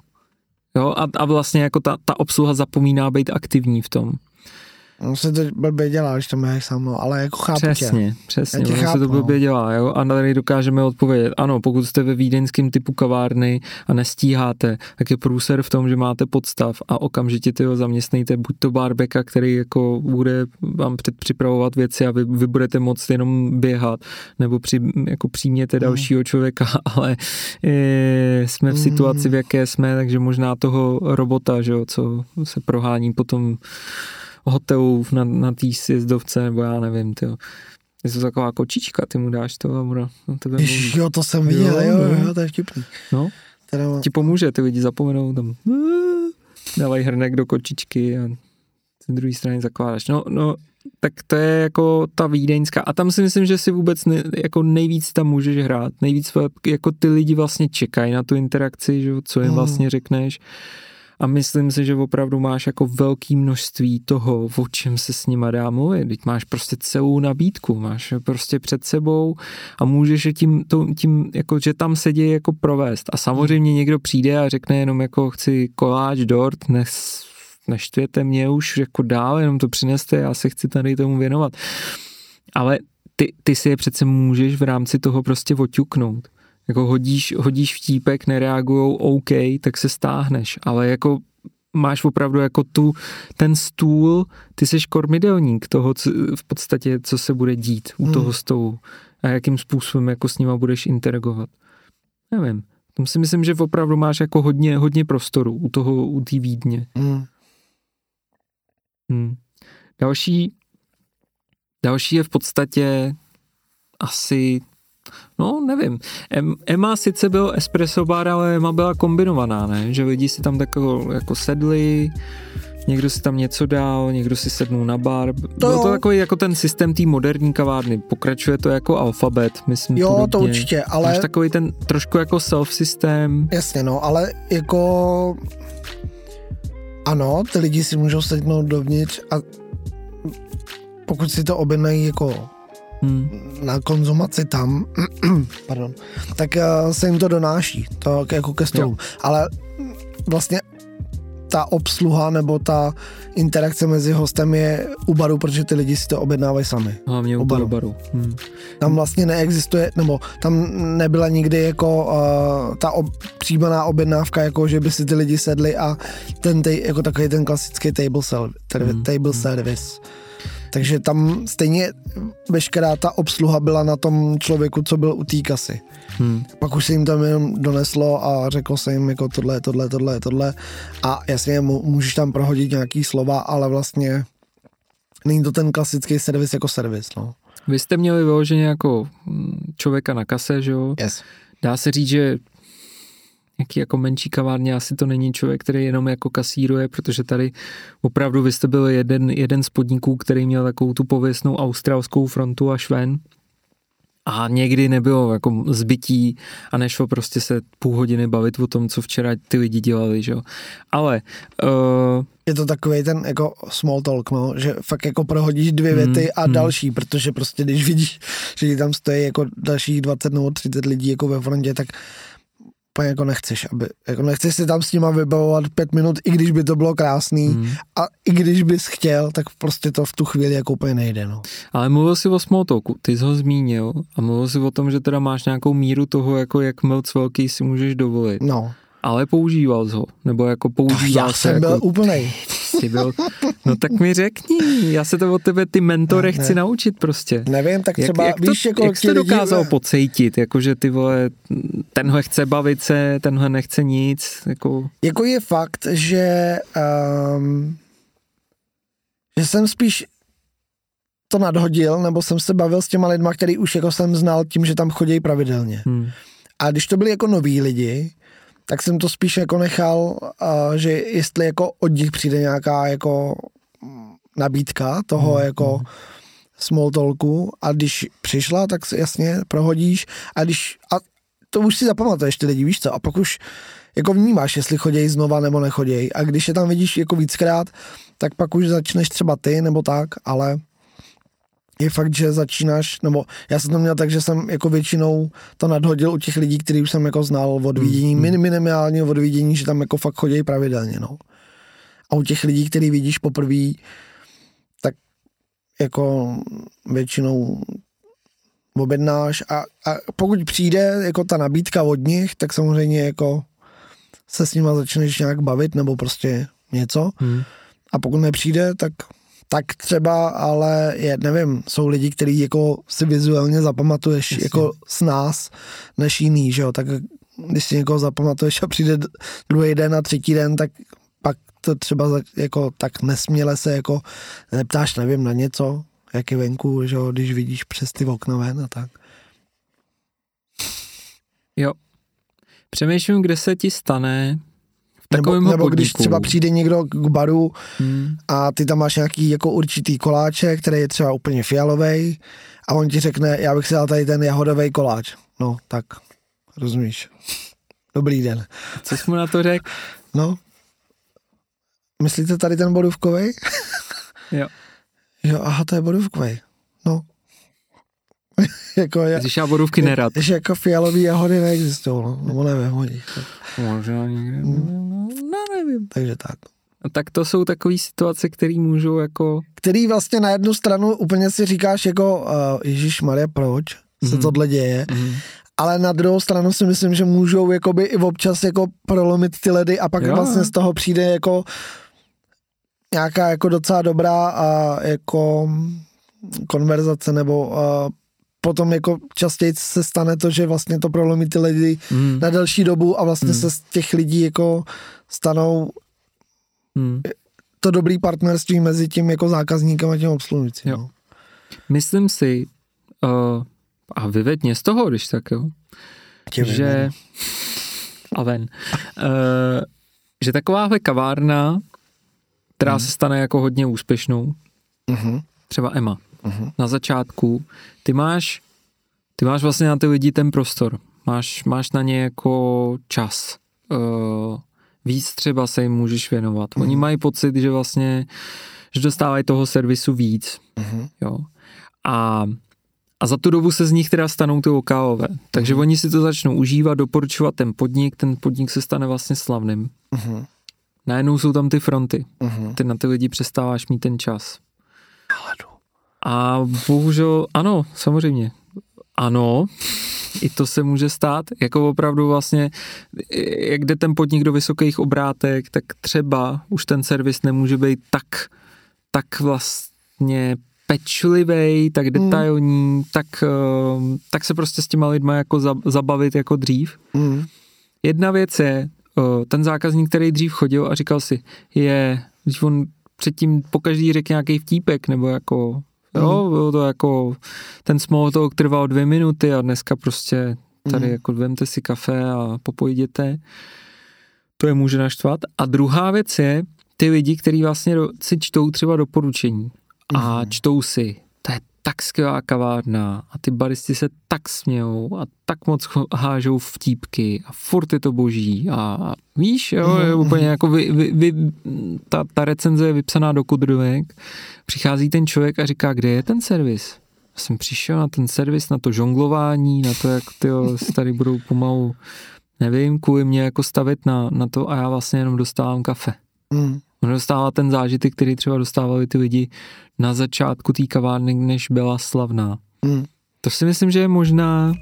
[SPEAKER 1] Jo, a, a vlastně jako ta, ta obsluha zapomíná být aktivní v tom.
[SPEAKER 2] On se to blbě dělá, když to máš sám, no, ale jako chápu
[SPEAKER 1] Přesně,
[SPEAKER 2] tě.
[SPEAKER 1] přesně, ono chápu, se to blbě no. dělá, jo, a tady dokážeme odpovědět, ano, pokud jste ve vídeňském typu kavárny a nestíháte, tak je průser v tom, že máte podstav a okamžitě ty ho zaměstnejte, buď to barbeka, který jako bude vám předpřipravovat věci a vy, vy budete moct jenom běhat, nebo při, jako přijměte mm. dalšího člověka, ale je, jsme v situaci, v jaké jsme, takže možná toho robota, že jo, co se prohání potom hotelu na, na té sjezdovce, nebo já nevím, ty je to taková kočička, ty mu dáš to a bude na tebe
[SPEAKER 2] Ježiš, jo, to jsem viděl, jo, jo, no. jo, to je vtipný.
[SPEAKER 1] No, teda... ti pomůže, ty lidi zapomenou tam, dávají hrnek do kočičky a z druhé strany zakládáš. No, no, tak to je jako ta vídeňská a tam si myslím, že si vůbec ne, jako nejvíc tam můžeš hrát, nejvíc jako ty lidi vlastně čekají na tu interakci, že, co jim hmm. vlastně řekneš a myslím si, že opravdu máš jako velké množství toho, o čem se s nima dá mluvit. Teď máš prostě celou nabídku, máš prostě před sebou a můžeš tím, to, tím jako, že tam se děje jako provést. A samozřejmě někdo přijde a řekne jenom jako chci koláč, dort, nes, neštvěte mě už jako dál, jenom to přineste, já se chci tady tomu věnovat. Ale ty, ty si je přece můžeš v rámci toho prostě oťuknout jako hodíš, hodíš vtípek, nereagujou OK, tak se stáhneš, ale jako máš opravdu jako tu, ten stůl, ty jsi kormidelník toho, co, v podstatě, co se bude dít u hmm. toho stolu a jakým způsobem jako s nima budeš interagovat. Nevím. Tom si myslím, že opravdu máš jako hodně, hodně prostoru u toho, u té Vídně. Hmm. Hmm. Další, další je v podstatě asi No, nevím. Emma sice byl espresso bar, ale Emma byla kombinovaná, ne? Že lidi si tam tako, jako sedli, někdo si tam něco dal, někdo si sednul na bar. To byl to takový jako ten systém té moderní kavárny. Pokračuje to jako alfabet, myslím.
[SPEAKER 2] Jo,
[SPEAKER 1] podobně.
[SPEAKER 2] to určitě, ale...
[SPEAKER 1] Máš takový ten trošku jako self-systém.
[SPEAKER 2] Jasně, no, ale jako... Ano, ty lidi si můžou sednout dovnitř a pokud si to objednají jako hmm. na konzumaci tam, pardon, tak uh, se jim to donáší, to jako ke stolu. Ale vlastně ta obsluha nebo ta interakce mezi hostem je u baru, protože ty lidi si to objednávají sami.
[SPEAKER 1] Hlavně u baru. baru. Hmm.
[SPEAKER 2] Tam vlastně neexistuje, nebo tam nebyla nikdy jako uh, ta ob, přijímaná objednávka, jako že by si ty lidi sedli a ten tej, jako takový ten klasický table, service, hmm. table hmm. Takže tam stejně veškerá ta obsluha byla na tom člověku, co byl u té kasy. Hmm. Pak už se jim tam jenom doneslo a řeklo se jim jako tohle, tohle, tohle, tohle a jasně můžeš tam prohodit nějaký slova, ale vlastně Není to ten klasický servis jako servis, no.
[SPEAKER 1] Vy jste měli vyloženě jako mm, člověka na kase, že jo?
[SPEAKER 2] Yes.
[SPEAKER 1] Dá se říct, že nějaký jako menší kavárně, asi to není člověk, který jenom jako kasíruje, protože tady opravdu vy jste byl jeden, jeden z podniků, který měl takovou tu pověstnou australskou frontu až ven a někdy nebylo jako zbytí a nešlo prostě se půl hodiny bavit o tom, co včera ty lidi dělali, že jo. Ale... Uh,
[SPEAKER 2] je to takový ten jako small talk, no, že fakt jako prohodíš dvě věty hmm, a hmm. další, protože prostě když vidíš, že tam stojí jako dalších 20 nebo 30 lidí jako ve frontě, tak úplně jako nechceš, aby, jako nechceš si tam s nima vybavovat pět minut, i když by to bylo krásný hmm. a i když bys chtěl, tak prostě to v tu chvíli jako úplně nejde, no.
[SPEAKER 1] Ale mluvil jsi o Smalltalku, ty jsi ho zmínil a mluvil jsi o tom, že teda máš nějakou míru toho, jako jak moc velký si můžeš dovolit.
[SPEAKER 2] No
[SPEAKER 1] ale používal ho, nebo jako používal
[SPEAKER 2] Já jsem byl
[SPEAKER 1] jako,
[SPEAKER 2] úplnej.
[SPEAKER 1] Jsi byl, no tak mi řekni, já se to od tebe ty mentory ne, chci ne. naučit prostě.
[SPEAKER 2] Nevím, tak třeba,
[SPEAKER 1] jak, jak
[SPEAKER 2] víš,
[SPEAKER 1] to,
[SPEAKER 2] jako
[SPEAKER 1] jak jsi to dokázal lidi... pocejtit, jako že ty vole, tenhle chce bavit se, tenhle nechce nic, jako...
[SPEAKER 2] Jako je fakt, že um, že jsem spíš to nadhodil, nebo jsem se bavil s těma lidma, který už jako jsem znal tím, že tam chodí pravidelně. Hmm. A když to byli jako noví lidi, tak jsem to spíš jako nechal, že jestli jako od nich přijde nějaká jako nabídka toho mm. jako small talku. A když přišla, tak si jasně prohodíš. A když, a to už si zapamatuješ ty lidi, víš co, a pak už jako vnímáš, jestli chodějí znova nebo nechodějí. A když je tam vidíš jako víckrát, tak pak už začneš třeba ty nebo tak, ale je fakt, že začínáš, nebo já jsem to měl tak, že jsem jako většinou to nadhodil u těch lidí, který už jsem jako znal od vidění, mm. minimálně od vidění, že tam jako fakt chodí pravidelně, no. A u těch lidí, který vidíš poprvé, tak jako většinou objednáš a, a pokud přijde jako ta nabídka od nich, tak samozřejmě jako se s nima začneš nějak bavit nebo prostě něco. Hmm. A pokud nepřijde, tak tak třeba, ale je, nevím, jsou lidi, kteří jako si vizuálně zapamatuješ Jasně. jako s nás, než jiný, že jo, tak když si někoho zapamatuješ a přijde druhý den a třetí den, tak pak to třeba jako tak nesměle se jako neptáš, nevím, na něco, jak je venku, že jo, když vidíš přes ty okna ven a tak.
[SPEAKER 1] Jo. Přemýšlím, kde se ti stane,
[SPEAKER 2] nebo, nebo když třeba přijde někdo k baru hmm. a ty tam máš nějaký jako určitý koláček, který je třeba úplně fialový a on ti řekne, já bych si dal tady ten jahodový koláč. No, tak, rozumíš. Dobrý den.
[SPEAKER 1] Co jsi mu na to řekl?
[SPEAKER 2] No, myslíte tady ten bodůvkový?
[SPEAKER 1] jo.
[SPEAKER 2] Jo, aha, to je bodůvkový. No. jako
[SPEAKER 1] já, Když já bodůvky nerad.
[SPEAKER 2] Že jako fialový jahody neexistují, no, nebo nevím, hodí.
[SPEAKER 1] Možná někde, hmm. no nevím.
[SPEAKER 2] Takže tak.
[SPEAKER 1] A tak to jsou takové situace, které můžou jako...
[SPEAKER 2] Který vlastně na jednu stranu úplně si říkáš jako uh, Ježíš Maria, proč se mm. tohle děje? Mm. Ale na druhou stranu si myslím, že můžou jakoby i občas jako prolomit ty ledy a pak jo. vlastně z toho přijde jako nějaká jako docela dobrá a jako konverzace nebo uh, potom jako častěji se stane to, že vlastně to prolomí ty lidi mm. na delší dobu a vlastně mm. se z těch lidí jako stanou mm. to dobrý partnerství mezi tím jako zákazníkem a tím obsluhujícím. Jo.
[SPEAKER 1] No. Myslím si, uh, a vyveď mě z toho, když tak jo, Tě že a ven, uh, že takováhle kavárna, která mm. se stane jako hodně úspěšnou, mm-hmm. třeba Emma, uh-huh. na začátku, ty máš, ty máš vlastně na ty lidi ten prostor, máš, máš na ně jako čas. Uh, víc třeba se jim můžeš věnovat. Uh-huh. Oni mají pocit, že vlastně, že dostávají toho servisu víc. Uh-huh. Jo. A a za tu dobu se z nich teda stanou ty lokálové. Takže uh-huh. oni si to začnou užívat, doporučovat ten podnik, ten podnik se stane vlastně slavným. Uh-huh. Najednou jsou tam ty fronty. Uh-huh. Ty na ty lidi přestáváš mít ten čas. A bohužel, ano, samozřejmě. Ano, i to se může stát, jako opravdu vlastně, jak jde ten podnik do vysokých obrátek, tak třeba už ten servis nemůže být tak, tak vlastně pečlivý, tak hmm. detailní, mm. tak, ehm, tak se prostě s těma lidma jako zabavit jako dřív. Mm. Jedna věc je, ten zákazník, který dřív chodil a říkal si, je, když on předtím po každý řekl nějaký vtípek, nebo jako, jo, mm. bylo to jako, ten small talk trval dvě minuty a dneska prostě tady mm. jako vemte si kafe a popojděte. To je může naštvat. A druhá věc je, ty lidi, kteří vlastně si čtou třeba doporučení a mm. čtou si tak skvělá kavárna a ty baristi se tak smějou a tak moc hážou vtípky a furt je to boží a víš, jo, je mhm, úplně jako vy, vy, vy, ta, ta recenze je vypsaná do kudrovek, přichází ten člověk a říká, kde je ten servis? Já jsem přišel na ten servis, na to žonglování, na to, jak ty tady budou pomalu, nevím, kvůli mě jako stavit na, na to a já vlastně jenom dostávám kafe. Mm. Dostává ten zážitek, který třeba dostávali ty lidi na začátku té kavárny, než byla slavná. Mm. To si myslím, že je možná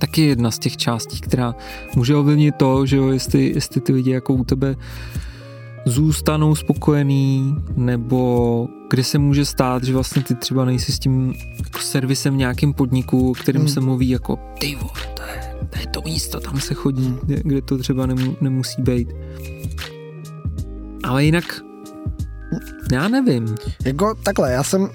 [SPEAKER 1] taky jedna z těch částí, která může ovlivnit to, že jo, jestli, jestli ty lidi jako u tebe zůstanou spokojený, nebo kde se může stát, že vlastně ty třeba nejsi s tím jako servisem v nějakým podniku, kterým mm. se mluví jako ty vole, to je, to je to místo, tam se chodí, kde, kde to třeba nemu, nemusí být. Ale jinak, já nevím.
[SPEAKER 2] Jako takhle, já jsem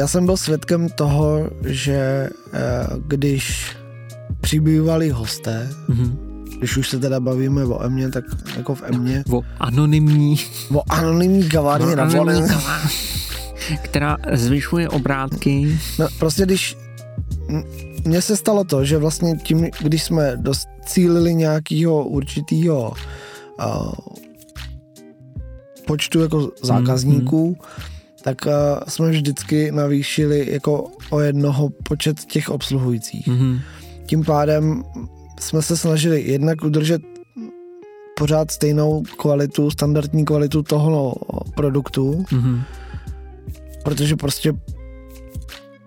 [SPEAKER 2] já jsem byl svědkem toho, že eh, když přibývali hosté, mm-hmm. když už se teda bavíme o Emě, tak jako v Emě.
[SPEAKER 1] O anonymní.
[SPEAKER 2] O anonymní kavárně na anonymní
[SPEAKER 1] která zvyšuje obrátky.
[SPEAKER 2] No prostě když mně se stalo to, že vlastně tím, když jsme docílili nějakého určitého počtu jako zákazníků, mm, tak uh, jsme vždycky navýšili jako o jednoho počet těch obsluhujících. Mm. Tím pádem jsme se snažili jednak udržet pořád stejnou kvalitu, standardní kvalitu toho produktu, mm. protože prostě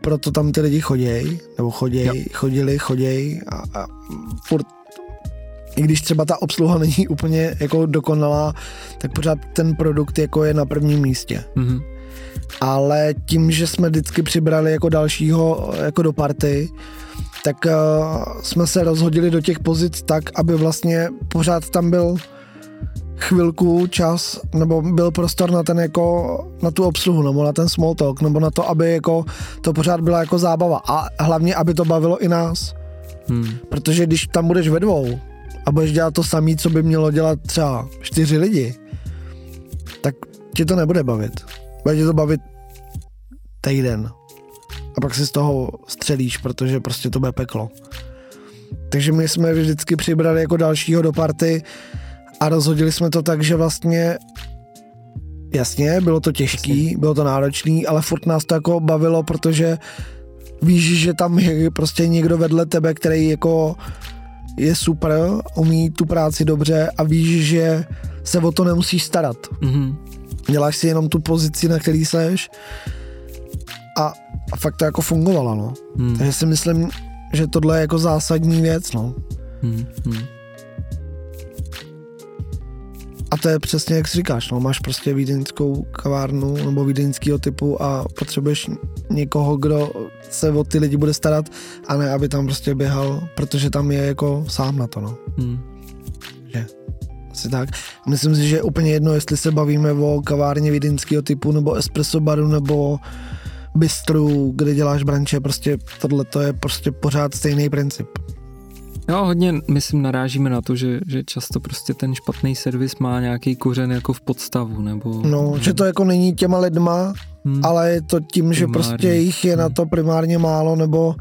[SPEAKER 2] proto tam ty lidi chodějí, nebo chodějí, chodili, chodějí a, a furt i když třeba ta obsluha není úplně jako dokonalá, tak pořád ten produkt jako je na prvním místě. Mm-hmm. Ale tím, že jsme vždycky přibrali jako dalšího jako do party, tak uh, jsme se rozhodili do těch pozic tak, aby vlastně pořád tam byl chvilku čas, nebo byl prostor na ten jako, na tu obsluhu, nebo na ten small talk, nebo na to, aby jako to pořád byla jako zábava a hlavně, aby to bavilo i nás. Hmm. Protože když tam budeš ve dvou, a budeš dělat to samé, co by mělo dělat třeba čtyři lidi, tak tě to nebude bavit. Bude tě to bavit týden. A pak si z toho střelíš, protože prostě to bude peklo. Takže my jsme vždycky přibrali jako dalšího do party a rozhodili jsme to tak, že vlastně jasně, bylo to těžký, bylo to náročný, ale furt nás to jako bavilo, protože víš, že tam je prostě někdo vedle tebe, který jako je super, umí tu práci dobře a víš, že se o to nemusíš starat. Mm-hmm. Děláš si jenom tu pozici, na který seš a, a fakt to jako fungovalo, no. Mm. Takže si myslím, že tohle je jako zásadní věc, no. Mm-hmm. A to je přesně jak si říkáš, no, máš prostě vídeňskou kavárnu nebo vídeňského typu a potřebuješ někoho, kdo se o ty lidi bude starat a ne, aby tam prostě běhal, protože tam je jako sám na to, no. Hmm. Že, asi tak. Myslím si, že je úplně jedno, jestli se bavíme o kavárně vídeňského typu nebo espresso baru nebo bistru, kde děláš branče, prostě tohle to je prostě pořád stejný princip.
[SPEAKER 1] Jo, hodně, myslím, narážíme na to, že, že často prostě ten špatný servis má nějaký kořen jako v podstavu, nebo...
[SPEAKER 2] No, že to jako není těma lidma, hmm. ale je to tím, primárně. že prostě jich je hmm. na to primárně málo, nebo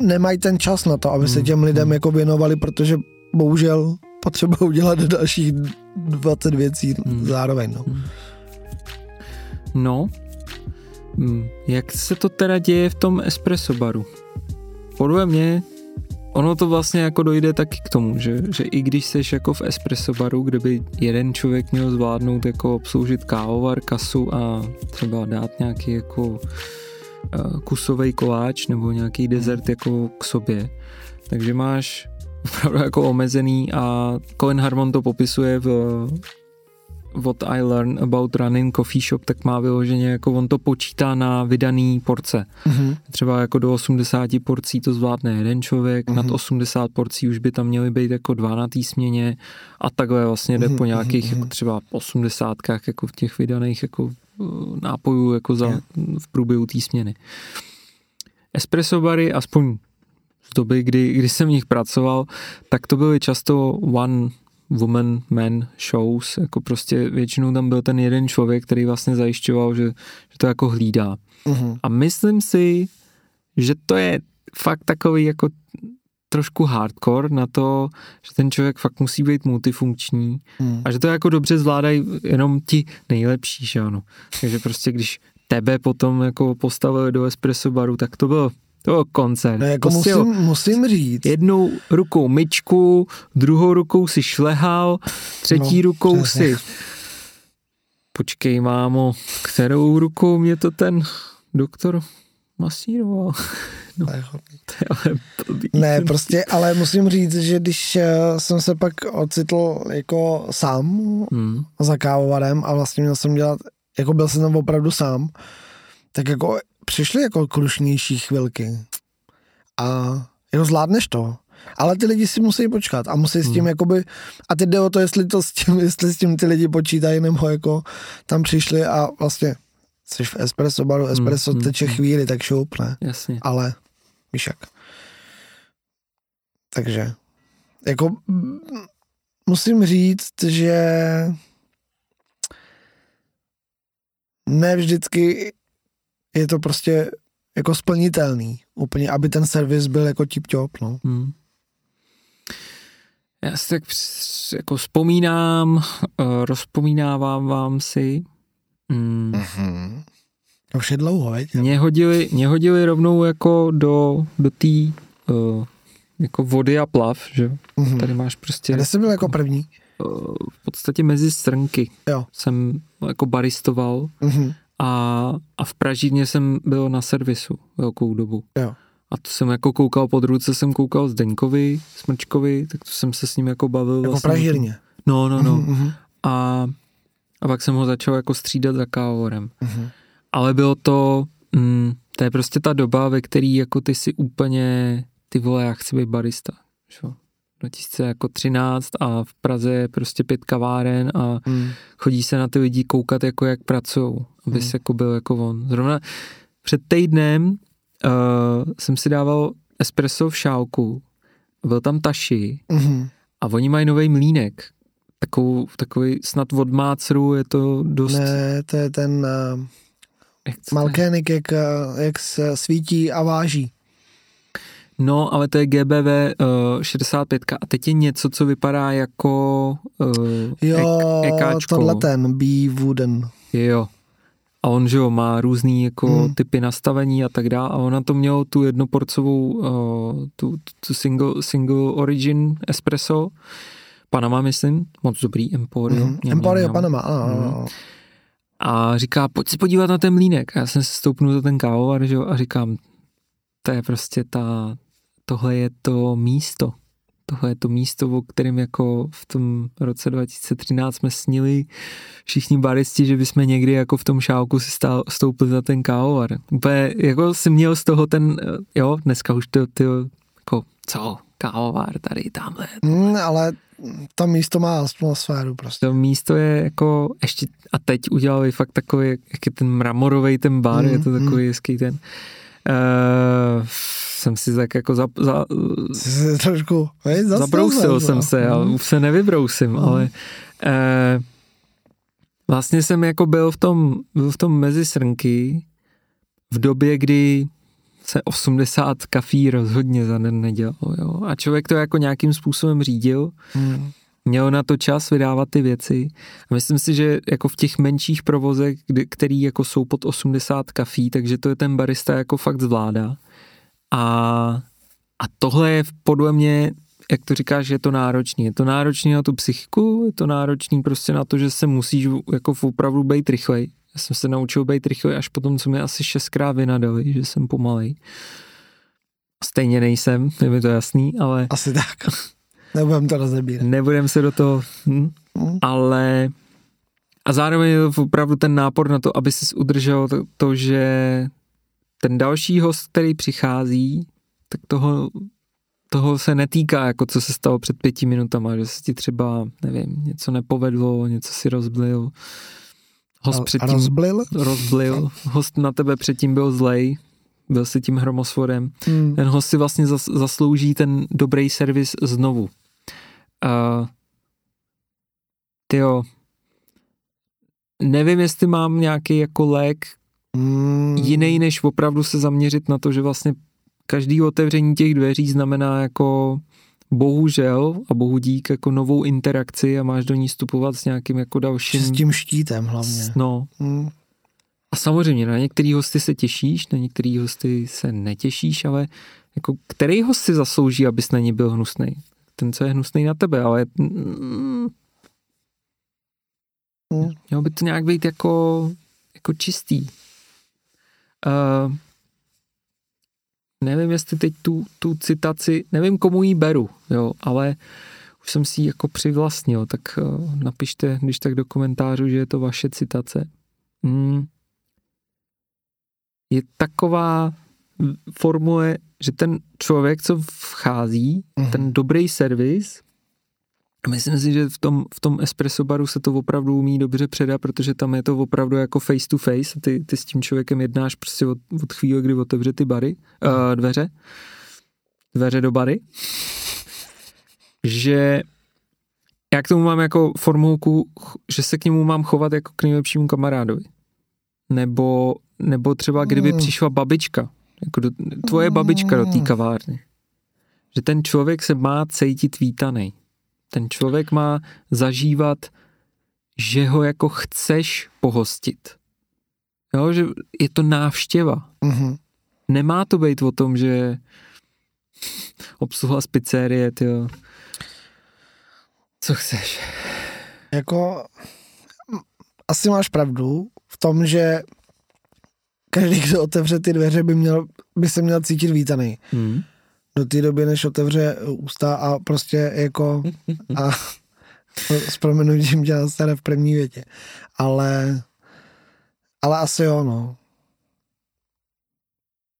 [SPEAKER 2] nemají ten čas na to, aby hmm. se těm lidem hmm. jako věnovali, protože bohužel potřeba udělat dalších 20 věcí hmm. zároveň, no. Hmm.
[SPEAKER 1] No, hmm. jak se to teda děje v tom espresso baru? Podle mě ono to vlastně jako dojde taky k tomu, že, že i když seš jako v espresso baru, kde by jeden člověk měl zvládnout jako obsloužit kávovar, kasu a třeba dát nějaký jako uh, kusový koláč nebo nějaký dezert jako k sobě, takže máš opravdu jako omezený a Colin Harmon to popisuje v What I Learn About Running Coffee Shop, tak má vyloženě, jako on to počítá na vydaný porce. Mm-hmm. Třeba jako do 80 porcí to zvládne jeden člověk, mm-hmm. nad 80 porcí už by tam měly být jako dva na té směně a takhle vlastně jde mm-hmm. po nějakých mm-hmm. jako třeba 80 jako v těch vydaných jako eh, nápojů jako za, yeah. v průběhu té směny. Espresso bary, aspoň z doby, kdy, kdy jsem v nich pracoval, tak to byly často one woman, man shows, jako prostě většinou tam byl ten jeden člověk, který vlastně zajišťoval, že, že to jako hlídá. Uh-huh. A myslím si, že to je fakt takový jako trošku hardcore na to, že ten člověk fakt musí být multifunkční hmm. a že to jako dobře zvládají jenom ti nejlepší, že ano. Takže prostě když tebe potom jako postavili do espresso baru, tak to bylo to koncert.
[SPEAKER 2] No, jako musím, musím říct.
[SPEAKER 1] Jednou rukou myčku, druhou rukou si šlehal, třetí no, rukou přesně. si... Počkej, mámo, kterou rukou mě to ten doktor masíroval? No,
[SPEAKER 2] to je ne, prostě, ale musím říct, že když eh, jsem se pak ocitl jako sám hmm. za kávovarem a vlastně měl jsem dělat, jako byl jsem tam opravdu sám, tak jako přišly jako krušnější chvilky. A jako zvládneš to. Ale ty lidi si musí počkat a musí s tím hmm. jakoby, a teď jde o to, jestli to s tím, jestli s tím ty lidi počítají, nebo jako tam přišli a vlastně jsi v espresso baru, hmm, espresso hmm. teče hmm. chvíli, tak šoup, ne?
[SPEAKER 1] Jasně.
[SPEAKER 2] Ale víš jak. Takže, jako musím říct, že ne vždycky je to prostě jako splnitelný, úplně, aby ten servis byl jako tip-top, no. Hmm.
[SPEAKER 1] Já si tak jako vzpomínám, uh, rozpomínávám vám si.
[SPEAKER 2] Mm. Mm-hmm. To už je dlouho, veď?
[SPEAKER 1] Mě hodili, mě hodili rovnou jako do, do té uh, jako vody a plav, že? Mm-hmm. Tady máš prostě...
[SPEAKER 2] Kde jsi byl jako první?
[SPEAKER 1] Uh, v podstatě mezi strnky.
[SPEAKER 2] Jo.
[SPEAKER 1] Jsem jako baristoval. Mm-hmm a, a v Pražíně jsem byl na servisu velkou dobu.
[SPEAKER 2] Jo.
[SPEAKER 1] A to jsem jako koukal, pod ruce jsem koukal Zdeňkovi, Smrčkovi, tak to jsem se s ním jako bavil.
[SPEAKER 2] Jako vlastně Pražírně.
[SPEAKER 1] No, no, no. Uh-huh. A, a pak jsem ho začal jako střídat za kávorem. Uh-huh. Ale bylo to, mm, to je prostě ta doba, ve který jako ty si úplně, ty vole, já chci být barista. Šo? 2013 a v Praze je prostě pět kaváren a hmm. chodí se na ty lidi koukat, jako jak pracují, aby hmm. jako byl jako on. Zrovna před týdnem uh, jsem si dával espresso v šálku, byl tam Taši hmm. a oni mají nový mlínek, takovou, takový snad od Mácru, je to dost...
[SPEAKER 2] Ne, to je ten uh, Malkénik, jak, eh, jak se svítí a váží.
[SPEAKER 1] No, ale to je GBV uh, 65 a teď je něco, co vypadá jako uh,
[SPEAKER 2] jo, ek, ekáčko. tohle ten, B Wooden.
[SPEAKER 1] Jo. A on, že jo, má různý jako hmm. typy nastavení a tak dále a on na to měl tu jednoporcovou, uh, tu, tu single, single origin espresso, Panama, myslím, moc dobrý, Emporio.
[SPEAKER 2] Mm, Emporio, Panama, ano, ano,
[SPEAKER 1] ano. Mm. A říká, pojď se podívat na ten mlínek. A já jsem se stoupnul za ten kávovar, že jo, a říkám, to je prostě ta, tohle je to místo. Tohle je to místo, o kterém jako v tom roce 2013 jsme snili všichni baristi, že bychom někdy jako v tom šálku si stál, stoupili za ten kávovar. Úplně jako si měl z toho ten, jo, dneska už to, ty, jako, co, kávovar tady, tamhle.
[SPEAKER 2] Mm, ale to místo má atmosféru prostě.
[SPEAKER 1] To místo je jako ještě, a teď udělali fakt takový, jak je ten mramorový ten bar, mm, je to takový mm. hezký ten. Uh, jsem si tak jako za, za,
[SPEAKER 2] trošku, hej,
[SPEAKER 1] zabrousil jsem se, mm. ale už se nevybrousím, mm. ale eh, vlastně jsem jako byl v tom, byl v tom mezi srnky v době, kdy se 80 kafí rozhodně za den nedělalo, jo. A člověk to jako nějakým způsobem řídil, mm. měl na to čas vydávat ty věci. A myslím si, že jako v těch menších provozech, kdy, který jako jsou pod 80 kafí, takže to je ten barista jako fakt zvládá. A, a tohle je podle mě, jak to říkáš, je to náročný. Je to náročný na tu psychiku, je to náročný prostě na to, že se musíš jako v opravdu být rychlej. Já jsem se naučil být rychlej až potom, co mi asi šestkrát vynadali, že jsem pomalej. Stejně nejsem, je mi to jasný, ale...
[SPEAKER 2] Asi tak. Nebudem to rozebírat.
[SPEAKER 1] Nebudem se do toho... Hm, mm. Ale a zároveň je to opravdu ten nápor na to, aby si udržel to, to, že ten další host, který přichází, tak toho, toho se netýká, jako co se stalo před pěti minutama, že se ti třeba, nevím, něco nepovedlo, něco si rozblil.
[SPEAKER 2] Host a, předtím, a rozblil?
[SPEAKER 1] Rozblil. Host na tebe předtím byl zlej, byl si tím hromosvodem. Hmm. Ten host si vlastně zas, zaslouží ten dobrý servis znovu. Uh, tyjo, nevím, jestli mám nějaký jako lék hmm. jiný, než opravdu se zaměřit na to, že vlastně každý otevření těch dveří znamená jako bohužel a bohu dík jako novou interakci a máš do ní vstupovat s nějakým jako dalším...
[SPEAKER 2] S tím štítem hlavně.
[SPEAKER 1] No. Hmm. A samozřejmě na některý hosty se těšíš, na některý hosty se netěšíš, ale jako který host si zaslouží, abys na ní byl hnusný? Ten, co je hnusný na tebe, ale mm, mm. mělo by to nějak být jako, jako čistý. Uh, nevím, jestli teď tu, tu citaci, nevím, komu ji beru, jo, ale už jsem si ji jako přivlastnil, tak uh, napište, když tak do komentářů, že je to vaše citace. Mm. Je taková formule, že ten člověk, co vchází, mm. ten dobrý servis, Myslím si, že v tom, v tom espresso baru se to opravdu umí dobře předat, protože tam je to opravdu jako face to face. Ty, ty s tím člověkem jednáš prostě od, od chvíle, kdy otevře ty bary, uh, dveře, dveře do bary, že já k tomu mám jako formulku, že se k němu mám chovat jako k nejlepšímu kamarádovi. Nebo, nebo třeba kdyby mm. přišla babička, jako do, tvoje babička do té mm. kavárny. Že ten člověk se má cítit vítaný ten člověk má zažívat, že ho jako chceš pohostit. Jo, že je to návštěva. Mm-hmm. Nemá to být o tom, že obsluha z pizzerie, tyjo. Co chceš?
[SPEAKER 2] Jako, asi máš pravdu v tom, že každý, kdo otevře ty dveře, by, měl, by se měl cítit vítaný. Hmm do té doby, než otevře ústa a prostě jako a s proměnutím tě nastane v první větě. Ale, ale asi jo, no.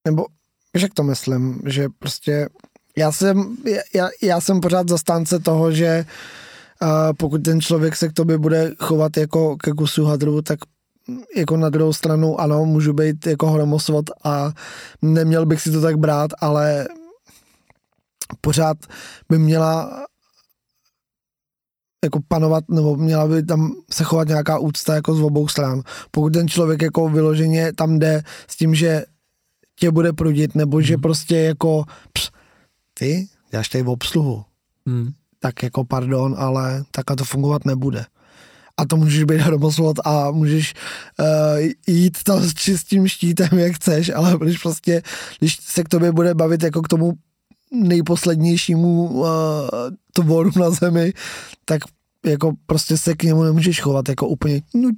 [SPEAKER 2] Nebo, víš, jak to myslím, že prostě já jsem, já, já jsem pořád zastánce toho, že uh, pokud ten člověk se k tobě bude chovat jako ke kusu hadru, tak jako na druhou stranu ano, můžu být jako hromosvod a neměl bych si to tak brát, ale pořád by měla jako panovat, nebo měla by tam se chovat nějaká úcta jako z obou stran. Pokud ten člověk jako vyloženě tam jde s tím, že tě bude prudit, nebo že hmm. prostě jako ps, ty děláš tady v obsluhu. Hmm. Tak jako pardon, ale takhle to fungovat nebude. A to můžeš být hromosvod a můžeš uh, jít tam s čistým štítem, jak chceš, ale když prostě, když se k tobě bude bavit jako k tomu nejposlednějšímu uh, tvoru na zemi, tak jako prostě se k němu nemůžeš chovat jako úplně no,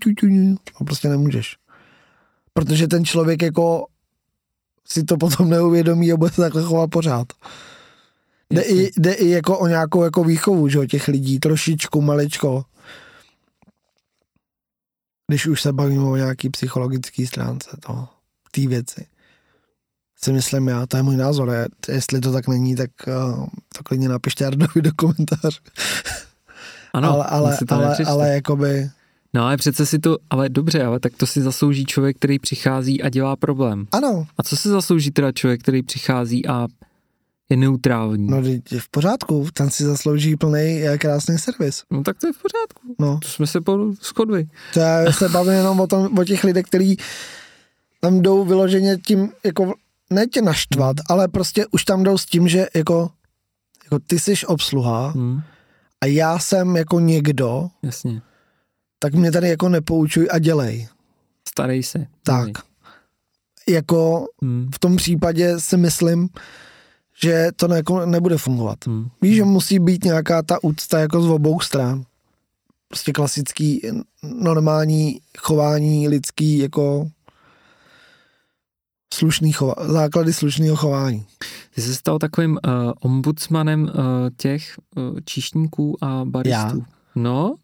[SPEAKER 2] no, prostě nemůžeš. Protože ten člověk jako si to potom neuvědomí a bude se takhle chovat pořád. Jde i, jde i jako o nějakou jako výchovu, že, těch lidí, trošičku, maličko. Když už se bavíme o nějaký psychologický stránce to, té věci si myslím já, to je můj názor, je, jestli to tak není, tak uh, to klidně napište Ardovi do komentář.
[SPEAKER 1] Ano,
[SPEAKER 2] ale, ale,
[SPEAKER 1] to
[SPEAKER 2] ale, ale jakoby...
[SPEAKER 1] No ale přece si to, ale dobře, ale tak to si zaslouží člověk, který přichází a dělá problém.
[SPEAKER 2] Ano.
[SPEAKER 1] A co si zaslouží teda člověk, který přichází a je neutrální?
[SPEAKER 2] No je v pořádku, ten si zaslouží plný krásný servis.
[SPEAKER 1] No tak to je v pořádku. No. To jsme se shodli.
[SPEAKER 2] To já se bavím jenom o, tom, o těch lidech, kteří tam jdou vyloženě tím jako ne tě naštvat, ale prostě už tam jdou s tím, že jako, jako ty jsi obsluha hmm. a já jsem jako někdo,
[SPEAKER 1] Jasně.
[SPEAKER 2] tak mě tady jako nepoučuj a dělej.
[SPEAKER 1] Starej se.
[SPEAKER 2] Tak. Dělej. Jako hmm. v tom případě si myslím, že to ne, jako nebude fungovat. Hmm. Víš, že musí být nějaká ta úcta jako z obou stran. Prostě klasický normální chování lidský jako slušný chova, základy slušného chování.
[SPEAKER 1] Ty jsi stal takovým uh, ombudsmanem uh, těch uh, číšníků a baristů.
[SPEAKER 2] Já?
[SPEAKER 1] No,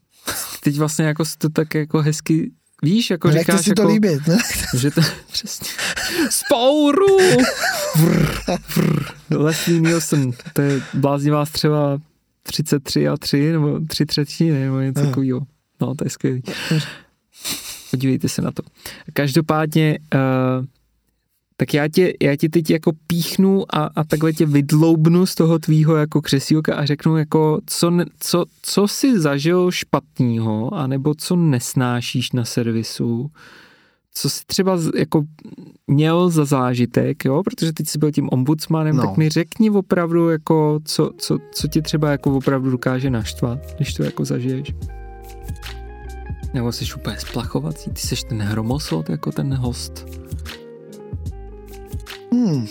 [SPEAKER 1] teď vlastně jako to tak jako hezky Víš, jako
[SPEAKER 2] Nechte
[SPEAKER 1] říkáš,
[SPEAKER 2] si
[SPEAKER 1] jako,
[SPEAKER 2] to líbit, ne?
[SPEAKER 1] že to přesně. Spouru! Vrr, vrr. Leslie Nielsen, to je bláznivá střeva 33 a 3, nebo 3 třetiny, nebo něco
[SPEAKER 2] Aha.
[SPEAKER 1] takového. No, to je skvělý. Podívejte se na to. Každopádně, uh, tak já tě, já tě teď jako píchnu a, a takhle tě vydloubnu z toho tvýho jako křesílka a řeknu jako, co, co, co jsi zažil špatného, anebo co nesnášíš na servisu, co jsi třeba z- jako měl za zážitek, jo, protože teď jsi byl tím ombudsmanem,
[SPEAKER 2] No.
[SPEAKER 1] tak mi řekni opravdu jako, co, co, co tě třeba jako opravdu dokáže naštvat, když to jako zažiješ. Nebo jsi úplně splachovací, ty jsi ten hromosot jako ten host.
[SPEAKER 2] Hmm.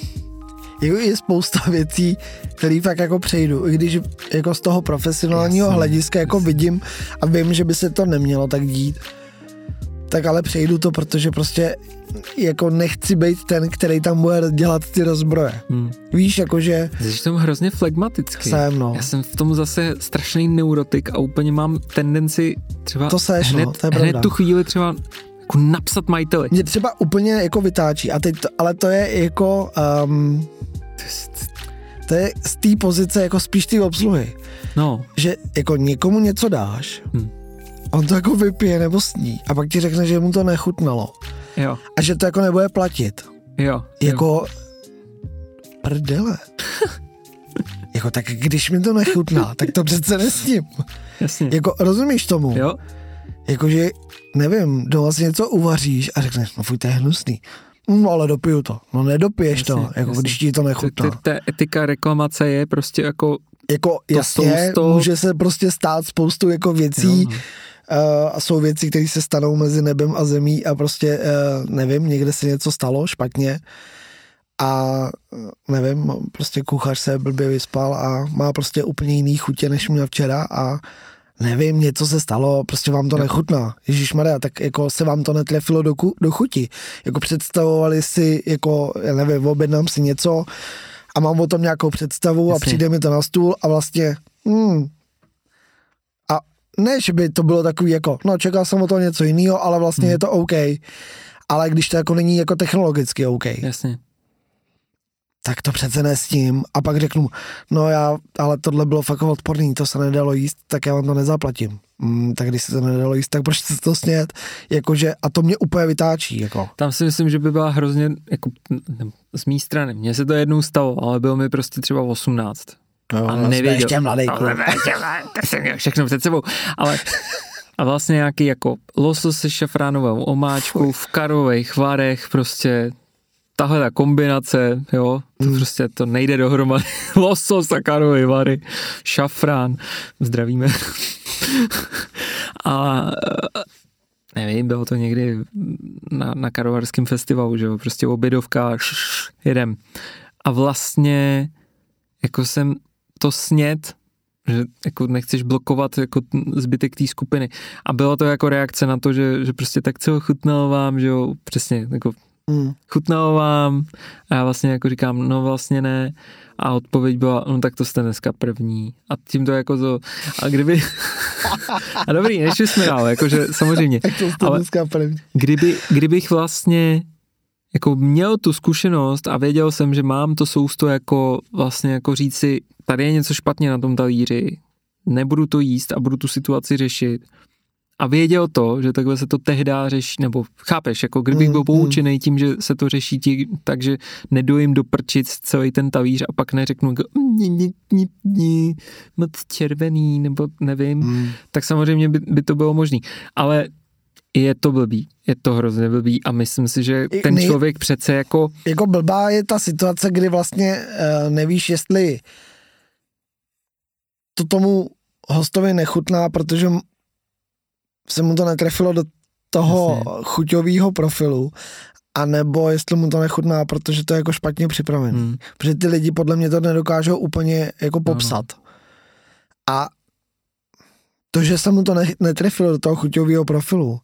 [SPEAKER 2] Jako je spousta věcí, které fakt jako přejdu, i když jako z toho profesionálního
[SPEAKER 1] Jasně,
[SPEAKER 2] hlediska jako vidím a vím, že by se to nemělo tak dít, tak ale přejdu to, protože prostě jako nechci být ten, který tam bude dělat ty rozbroje.
[SPEAKER 1] Hmm.
[SPEAKER 2] Víš, jakože
[SPEAKER 1] Jsi v tom hrozně flegmatický.
[SPEAKER 2] jsem, no.
[SPEAKER 1] Já jsem v tom zase strašný neurotik a úplně mám tendenci třeba
[SPEAKER 2] To seš, no,
[SPEAKER 1] hned,
[SPEAKER 2] to je
[SPEAKER 1] hned tu chvíli třeba jako napsat majiteli.
[SPEAKER 2] Mě třeba úplně jako vytáčí, a teď to, ale to je jako, um, to je z té pozice jako spíš ty obsluhy,
[SPEAKER 1] No,
[SPEAKER 2] že jako někomu něco dáš,
[SPEAKER 1] Hmm.
[SPEAKER 2] on to jako vypije nebo sní a pak ti řekne, že mu to nechutnalo
[SPEAKER 1] jo,
[SPEAKER 2] a že to jako nebude platit.
[SPEAKER 1] jo. jo.
[SPEAKER 2] Jako prdele. jako tak když mi to nechutná, tak to přece nesním.
[SPEAKER 1] Jasně.
[SPEAKER 2] Jako rozumíš tomu?
[SPEAKER 1] Jo,
[SPEAKER 2] Jakože, nevím, doma si něco uvaříš a řekneš, no fuj, to je hnusný. No ale dopiju to. No nedopiješ to,
[SPEAKER 1] Jasně,
[SPEAKER 2] jako
[SPEAKER 1] jasně.
[SPEAKER 2] když ti to nechutná.
[SPEAKER 1] ta etika reklamace je prostě jako
[SPEAKER 2] Jako jasně,
[SPEAKER 1] sousto-
[SPEAKER 2] může se prostě stát spoustu jako věcí
[SPEAKER 1] Jo, no.
[SPEAKER 2] uh, a jsou věci, které se stanou mezi nebem a zemí a prostě, uh, nevím, někde se něco stalo špatně a uh, nevím, prostě kuchař se blbě vyspal a má prostě úplně jiný chutě, než měl včera a nevím, něco se stalo, prostě vám to nechutná. Ježíš Maria, tak jako se vám to netrefilo do, ku, do chuti. Jako představovali si, jako, já nevím, objednám si něco a mám o tom nějakou představu a
[SPEAKER 1] Jasně.
[SPEAKER 2] přijde mi to na stůl a vlastně, hmm, a ne, že by to bylo takový jako, no čekal jsem o to něco jiného, ale vlastně
[SPEAKER 1] Hmm.
[SPEAKER 2] je to OK. Ale když to jako není jako technologicky OK,
[SPEAKER 1] jasně.
[SPEAKER 2] Tak to přece nesním. A pak řeknu, no já, ale tohle bylo fakt odporný, to se nedalo jíst, tak já vám to nezaplatím. Mm, tak když se to nedalo jíst, tak proč se to snět? Jakože, a to mě úplně vytáčí, jako.
[SPEAKER 1] Tam si myslím, že by byla hrozně, jako ne, z mé strany, mně se to jednou stalo, ale bylo mi prostě třeba 18.
[SPEAKER 2] No,
[SPEAKER 1] A nevěděl.
[SPEAKER 2] Ještě mladý kluk.
[SPEAKER 1] ne, to jsem měl všechno před sebou. Ale a vlastně nějaký jako losos se šafránovou omáčkou v karových varech, prostě tahle ta kombinace, jo, to
[SPEAKER 2] Hmm.
[SPEAKER 1] prostě to nejde dohromady. Losos a karový vary, šafrán, zdravíme. a eh, nevím, bylo to někdy na, na karovarském festivalu, že jo, prostě obědovka, šš, jedem. A vlastně jako jsem to snět, že jako nechceš blokovat jako zbytek té skupiny. A bylo to jako reakce na to, že, že prostě tak co chutnalo vám, že jo, přesně, jako
[SPEAKER 2] Mm.
[SPEAKER 1] chutnalo vám a já vlastně jako říkám, no vlastně ne a odpověď byla, no tak to jste dneska první a tím to jako to, a kdyby, a dobrý, nešli jsme dál, jakože samozřejmě,
[SPEAKER 2] Tak to jste
[SPEAKER 1] Ale-
[SPEAKER 2] dneska první.
[SPEAKER 1] kdyby, kdybych vlastně jako měl tu zkušenost a věděl jsem, že mám to sousto jako vlastně jako říct si, tady je něco špatně na tom talíři, nebudu to jíst a budu tu situaci řešit. A věděl to, že takhle se to tehdy řeší, nebo chápeš, jako kdybych
[SPEAKER 2] Mm,
[SPEAKER 1] byl
[SPEAKER 2] mm.
[SPEAKER 1] poučený tím, že se to řeší tí, takže nedojím do prčic celý ten talíř a pak neřeknu, jako, "Ni, ni, ni, ni, moc červený, nebo nevím,
[SPEAKER 2] Mm.
[SPEAKER 1] tak samozřejmě by, by to bylo možný. Ale je to blbý, je to hrozně blbý a myslím si, že ten
[SPEAKER 2] nej-
[SPEAKER 1] člověk přece jako,
[SPEAKER 2] Jako blbá je ta situace, kdy vlastně uh, nevíš, jestli to tomu hostovi nechutná, protože se mu to netrefilo do toho
[SPEAKER 1] Jasně.
[SPEAKER 2] chuťového profilu, a nebo jestli mu to nechutná, protože to je jako špatně připravený.
[SPEAKER 1] hm,
[SPEAKER 2] Protože ty lidi podle mě to nedokážou úplně jako popsat. A to, že se mu to ne, netrefilo do toho chuťového profilu,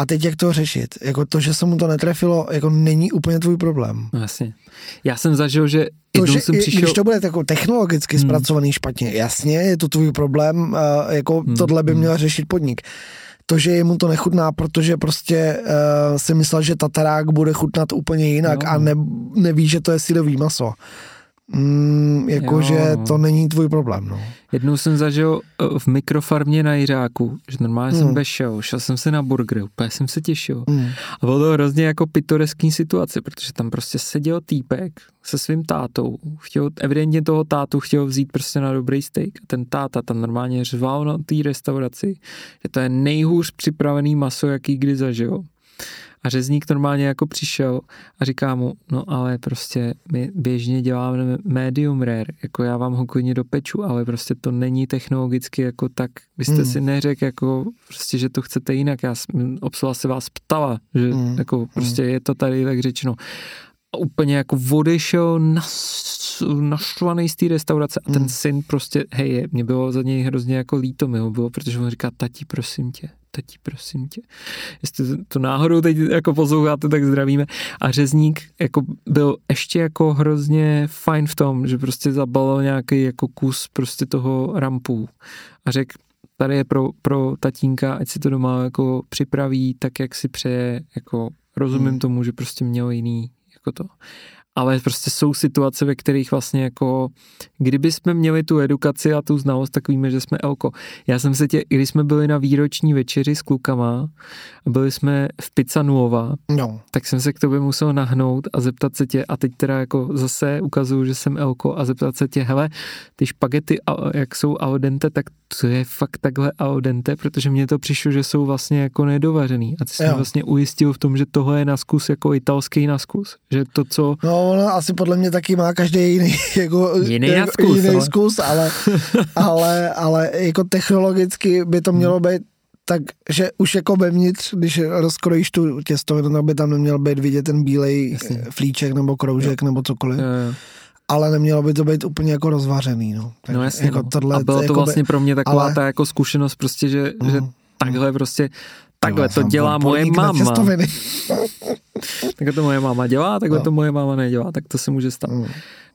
[SPEAKER 2] A teď jak to řešit? Jako to, že se mu to netrefilo, jako není úplně tvůj problém.
[SPEAKER 1] No jasně. Já jsem zažil, že
[SPEAKER 2] To, že
[SPEAKER 1] jsem
[SPEAKER 2] i,
[SPEAKER 1] přišel...
[SPEAKER 2] když to bude jako technologicky
[SPEAKER 1] Hmm.
[SPEAKER 2] zpracovaný špatně, jasně, je to tvůj problém, jako
[SPEAKER 1] Hmm,
[SPEAKER 2] tohle by
[SPEAKER 1] hmm.
[SPEAKER 2] měl řešit podnik. To, že jemu to nechutná, protože prostě uh, si myslel, že tatarák bude chutnat úplně jinak
[SPEAKER 1] Jo.
[SPEAKER 2] a ne, neví, že to je sílový maso. Mm, jakože to není tvůj problém, no.
[SPEAKER 1] Jednou jsem zažil eh, v mikrofarmě na Jiřáku, že normálně
[SPEAKER 2] Hmm.
[SPEAKER 1] jsem vešel, šel jsem si na burger, úplně jsem se těšil.
[SPEAKER 2] Mm.
[SPEAKER 1] A bylo to hrozně jako pitoreský situace, protože tam prostě seděl týpek se svým tátou, chtěl, evidentně toho tátu chtěl vzít prostě na dobrý steak a ten táta tam normálně řval na té restauraci, že to je nejhůř připravený maso, jaký kdy zažil. A řezník normálně jako přišel a říká mu, no ale prostě my běžně děláme medium rare, jako já vám ho klidně dopeču, ale prostě to není technologicky jako tak, vy jste
[SPEAKER 2] Hmm.
[SPEAKER 1] si neřekl jako prostě, že to chcete jinak, já jsem, obsluha se vás ptala, že
[SPEAKER 2] Hmm.
[SPEAKER 1] jako prostě je to tady tak řečeno. A úplně jako odešel nas, naštvaný z té restaurace a ten
[SPEAKER 2] Hmm.
[SPEAKER 1] syn prostě, hej, mě bylo za něj hrozně jako líto mi ho bylo, protože on říká, tati, prosím tě, tati, prosím tě. Jestli to náhodou teď jako posloucháte, tak zdravíme. A řezník jako byl ještě jako hrozně fajn v tom, že prostě zabalil nějaký jako kus prostě toho rampu a řekl, tady je pro, pro tatínka, ať si to doma jako připraví tak, jak si přeje, jako rozumím
[SPEAKER 2] Hmm.
[SPEAKER 1] tomu, že prostě měl jiný jako to. Ale prostě jsou situace, ve kterých vlastně jako, kdyby jsme měli tu edukaci a tu znalost, tak víme, že jsme elko. Já jsem se tě, když jsme byli na výroční večeři s klukama, a byli jsme v Pizza Nuova,
[SPEAKER 2] No,
[SPEAKER 1] tak jsem se k tobě musel nahnout a zeptat se tě, a teď teda jako zase ukazuju, že jsem elko a zeptat se tě, hele, ty špagety, jak jsou al dente, tak to je fakt takhle al dente, protože mně to přišlo, že jsou vlastně jako nedovařený. A ty jsi mě vlastně ujistil v tom, že tohle je na zkus jako italský na zkus. Že to, co
[SPEAKER 2] no ono asi podle mě taky má každý jiný, jako,
[SPEAKER 1] Jiný
[SPEAKER 2] jako,
[SPEAKER 1] zkus,
[SPEAKER 2] jiný
[SPEAKER 1] ale-
[SPEAKER 2] zkus, ale, ale, ale jako technologicky by to mělo být tak, že už jako vevnitř, když rozkrojíš tu těstovinu, tak by tam neměl být vidět ten bílej
[SPEAKER 1] Jasně.
[SPEAKER 2] flíček nebo kroužek nebo cokoliv,
[SPEAKER 1] jo, jo.
[SPEAKER 2] ale nemělo by to být úplně jako rozvařený, no. Tak
[SPEAKER 1] No jasně,
[SPEAKER 2] jako
[SPEAKER 1] no.
[SPEAKER 2] tohle,
[SPEAKER 1] a bylo to
[SPEAKER 2] jakoby-
[SPEAKER 1] vlastně pro mě taková
[SPEAKER 2] ale-
[SPEAKER 1] ta jako zkušenost prostě, že, že
[SPEAKER 2] Mm.
[SPEAKER 1] takhle prostě Takhle to dělá moje
[SPEAKER 2] těstoviny.
[SPEAKER 1] Takhle to moje máma dělá, takhle
[SPEAKER 2] No.
[SPEAKER 1] to moje máma nedělá, tak to se může stát.
[SPEAKER 2] Mm.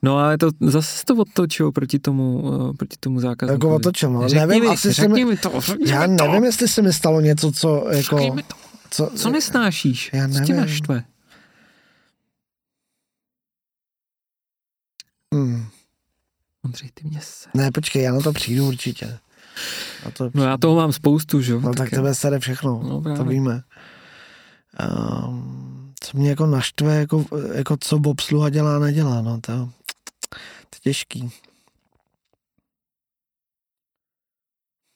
[SPEAKER 1] No ale to zase se to otočilo proti tomu, eh, proti tomu zákazu.
[SPEAKER 2] Jako otočil, no.
[SPEAKER 1] Řekni
[SPEAKER 2] Nevím,
[SPEAKER 1] mi,
[SPEAKER 2] asi
[SPEAKER 1] řekni
[SPEAKER 2] mi-
[SPEAKER 1] mi to, řekni
[SPEAKER 2] Já
[SPEAKER 1] mi to.
[SPEAKER 2] nevím, jestli se mi stalo něco, co jako...
[SPEAKER 1] Řekni mi to.
[SPEAKER 2] Co,
[SPEAKER 1] Co nesnášíš?
[SPEAKER 2] Já
[SPEAKER 1] Co tě
[SPEAKER 2] nevím.
[SPEAKER 1] naštve?
[SPEAKER 2] Hmm.
[SPEAKER 1] Ondřej, ty mě se.
[SPEAKER 2] Ne, počkej, já na to přijdu určitě. Na to
[SPEAKER 1] No já toho mám spoustu, že jo?
[SPEAKER 2] No tak tebe sere všechno,
[SPEAKER 1] No,
[SPEAKER 2] to víme. Um, co mě jako naštve, jako, jako co obsluha dělá, nedělá, no to, to je těžký.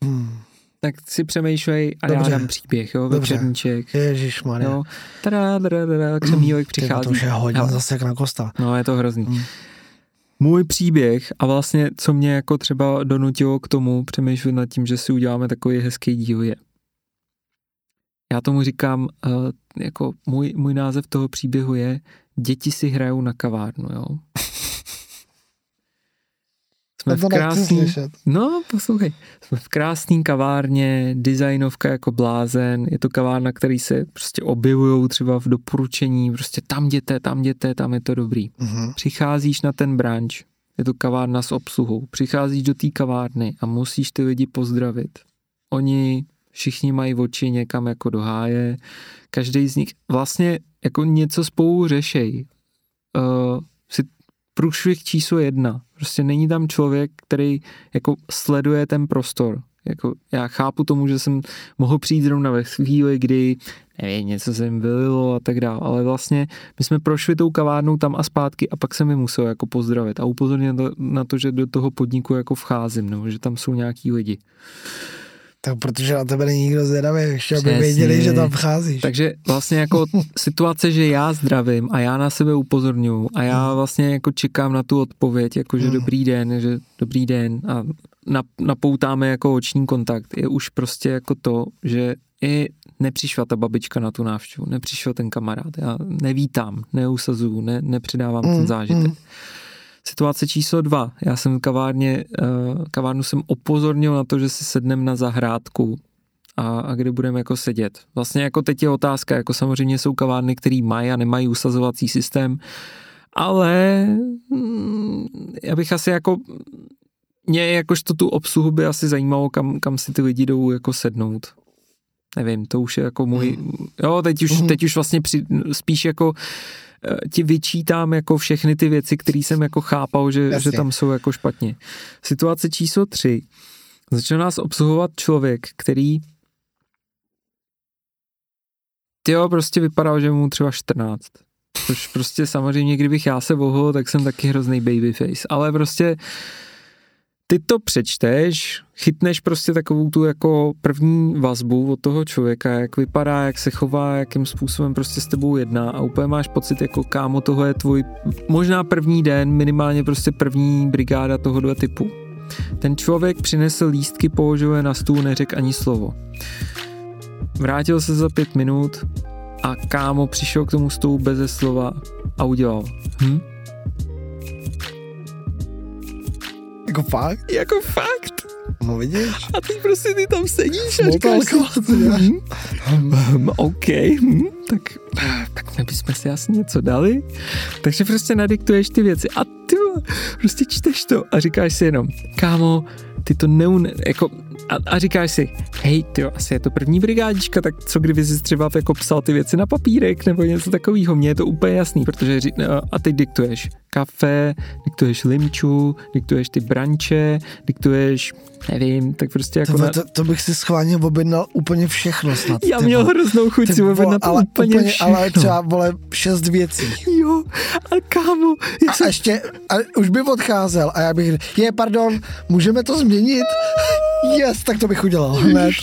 [SPEAKER 2] Hmm.
[SPEAKER 1] Tak si přemýšlej a
[SPEAKER 2] Dobře.
[SPEAKER 1] já dám příběh, jo?
[SPEAKER 2] Dobře.
[SPEAKER 1] Večerníček.
[SPEAKER 2] Ježišmarja.
[SPEAKER 1] Jo. Tada, tada, tada, křemílek
[SPEAKER 2] Ty, to
[SPEAKER 1] přichází.
[SPEAKER 2] už je hodně zase jak na kosta.
[SPEAKER 1] No, je to hrozný.
[SPEAKER 2] Hmm.
[SPEAKER 1] Můj příběh a vlastně, co mě jako třeba donutilo k tomu přemýšlet nad tím, že si uděláme takový hezký díl je. Já tomu říkám, uh, jako můj, můj název toho příběhu je Děti si hrajou na kavárnu, jo. Jsme
[SPEAKER 2] To
[SPEAKER 1] v krásný. No, poslouchej. Jsme v krásný kavárně, designovka jako blázen, je to kavárna, který se prostě objevují třeba v doporučení, prostě tam jděte, tam jděte, tam je to dobrý.
[SPEAKER 2] Mhm.
[SPEAKER 1] Přicházíš na ten branč, je to kavárna s obsluhou, přicházíš do té kavárny a musíš ty lidi pozdravit. Oni všichni mají oči někam jako do háje, každý z nich vlastně jako něco spolu řešej. Uh, si průšvih číslo jedna. Prostě není tam člověk, který jako sleduje ten prostor. Jako já chápu tomu, že jsem mohl přijít zrovna ve chvíli, kdy nevím, něco se jim vylilo a tak dále, ale vlastně my jsme prošli tou kavárnou tam a zpátky a pak jsem mi musel jako pozdravit a upozornit na to, že do toho podniku jako vcházím, nebo že tam jsou nějaký lidi.
[SPEAKER 2] Tak protože na tebe není nikdo zvědavý, ještě aby věděli, že tam vcházíš.
[SPEAKER 1] Takže vlastně jako situace, že já zdravím a já na sebe upozorňuji a já vlastně jako čekám na tu odpověď, jako že
[SPEAKER 2] Mm.
[SPEAKER 1] dobrý den, že dobrý den a nap- napoutáme jako oční kontakt, je už prostě jako to, že i nepřišla ta babička na tu návštěvu, nepřišel ten kamarád, já nevítám, neusazuju, ne, nepředávám ten
[SPEAKER 2] Mm,
[SPEAKER 1] zážitek.
[SPEAKER 2] mm.
[SPEAKER 1] Situace číslo dva. Já jsem v kavárně, eh, kavárnu jsem upozornil na to, že si sednem na zahrádku a, a kde budeme jako sedět. Vlastně jako teď je otázka, jako samozřejmě jsou kavárny, které mají a nemají usazovací systém, ale mm, já bych asi jako mě jakožto tu obsluhu by asi zajímalo, kam, kam si ty lidi jdou jako sednout. Nevím, to už je jako můj, hmm. jo, teď už, hmm. teď už vlastně při, spíš jako eh, ti vyčítám jako všechny ty věci, které jsem jako chápal, že, že tam jsou jako špatně. Situace číslo tři. Začal nás obsluhovat člověk, který jo, prostě vypadal, že mu třeba 14. Což prostě samozřejmě, kdybych já se vohl, tak jsem taky hrozný babyface. Ale prostě ty to přečteš, chytneš prostě takovou tu jako první vazbu od toho člověka, jak vypadá, jak se chová, jakým způsobem prostě s tebou jedná a úplně máš pocit jako kámo, toho je tvůj možná první den, minimálně prostě první brigáda tohohle typu. Ten člověk přinesl lístky, položil na stůl, neřekl ani slovo. Vrátil se za pět minut a kámo přišel k tomu stolu beze slova a udělal. Hm?
[SPEAKER 2] Jako fakt?
[SPEAKER 1] Jako fakt.
[SPEAKER 2] No vidíš.
[SPEAKER 1] A ty prostě ty tam sedíš a říkáš si, hm, hm, OK, hm, tak, tak my bychom si asi něco dali. Takže prostě nadiktuješ ty věci a ty prostě čteš to a říkáš si jenom, kámo, ty to neune, jako a, a říkáš si, hej, ty asi je to první brigádička, tak co kdyby jsi třeba jako psal ty věci na papírek nebo něco takového, mně je to úplně jasný, protože no, a teď diktuješ kafe, diktuješ limču, diktuješ ty branče, diktuješ, nevím, tak prostě jako...
[SPEAKER 2] To, na... to, to bych si schválně objednal úplně všechno snad.
[SPEAKER 1] Já měl hroznou chuť si objednat ale úplně, úplně všechno.
[SPEAKER 2] Ale třeba, vole, šest věcí.
[SPEAKER 1] Jo, a kámo.
[SPEAKER 2] A, jsem... ještě, a už by odcházel a já bych je, pardon, můžeme to změnit? Yes, tak to bych udělal hned.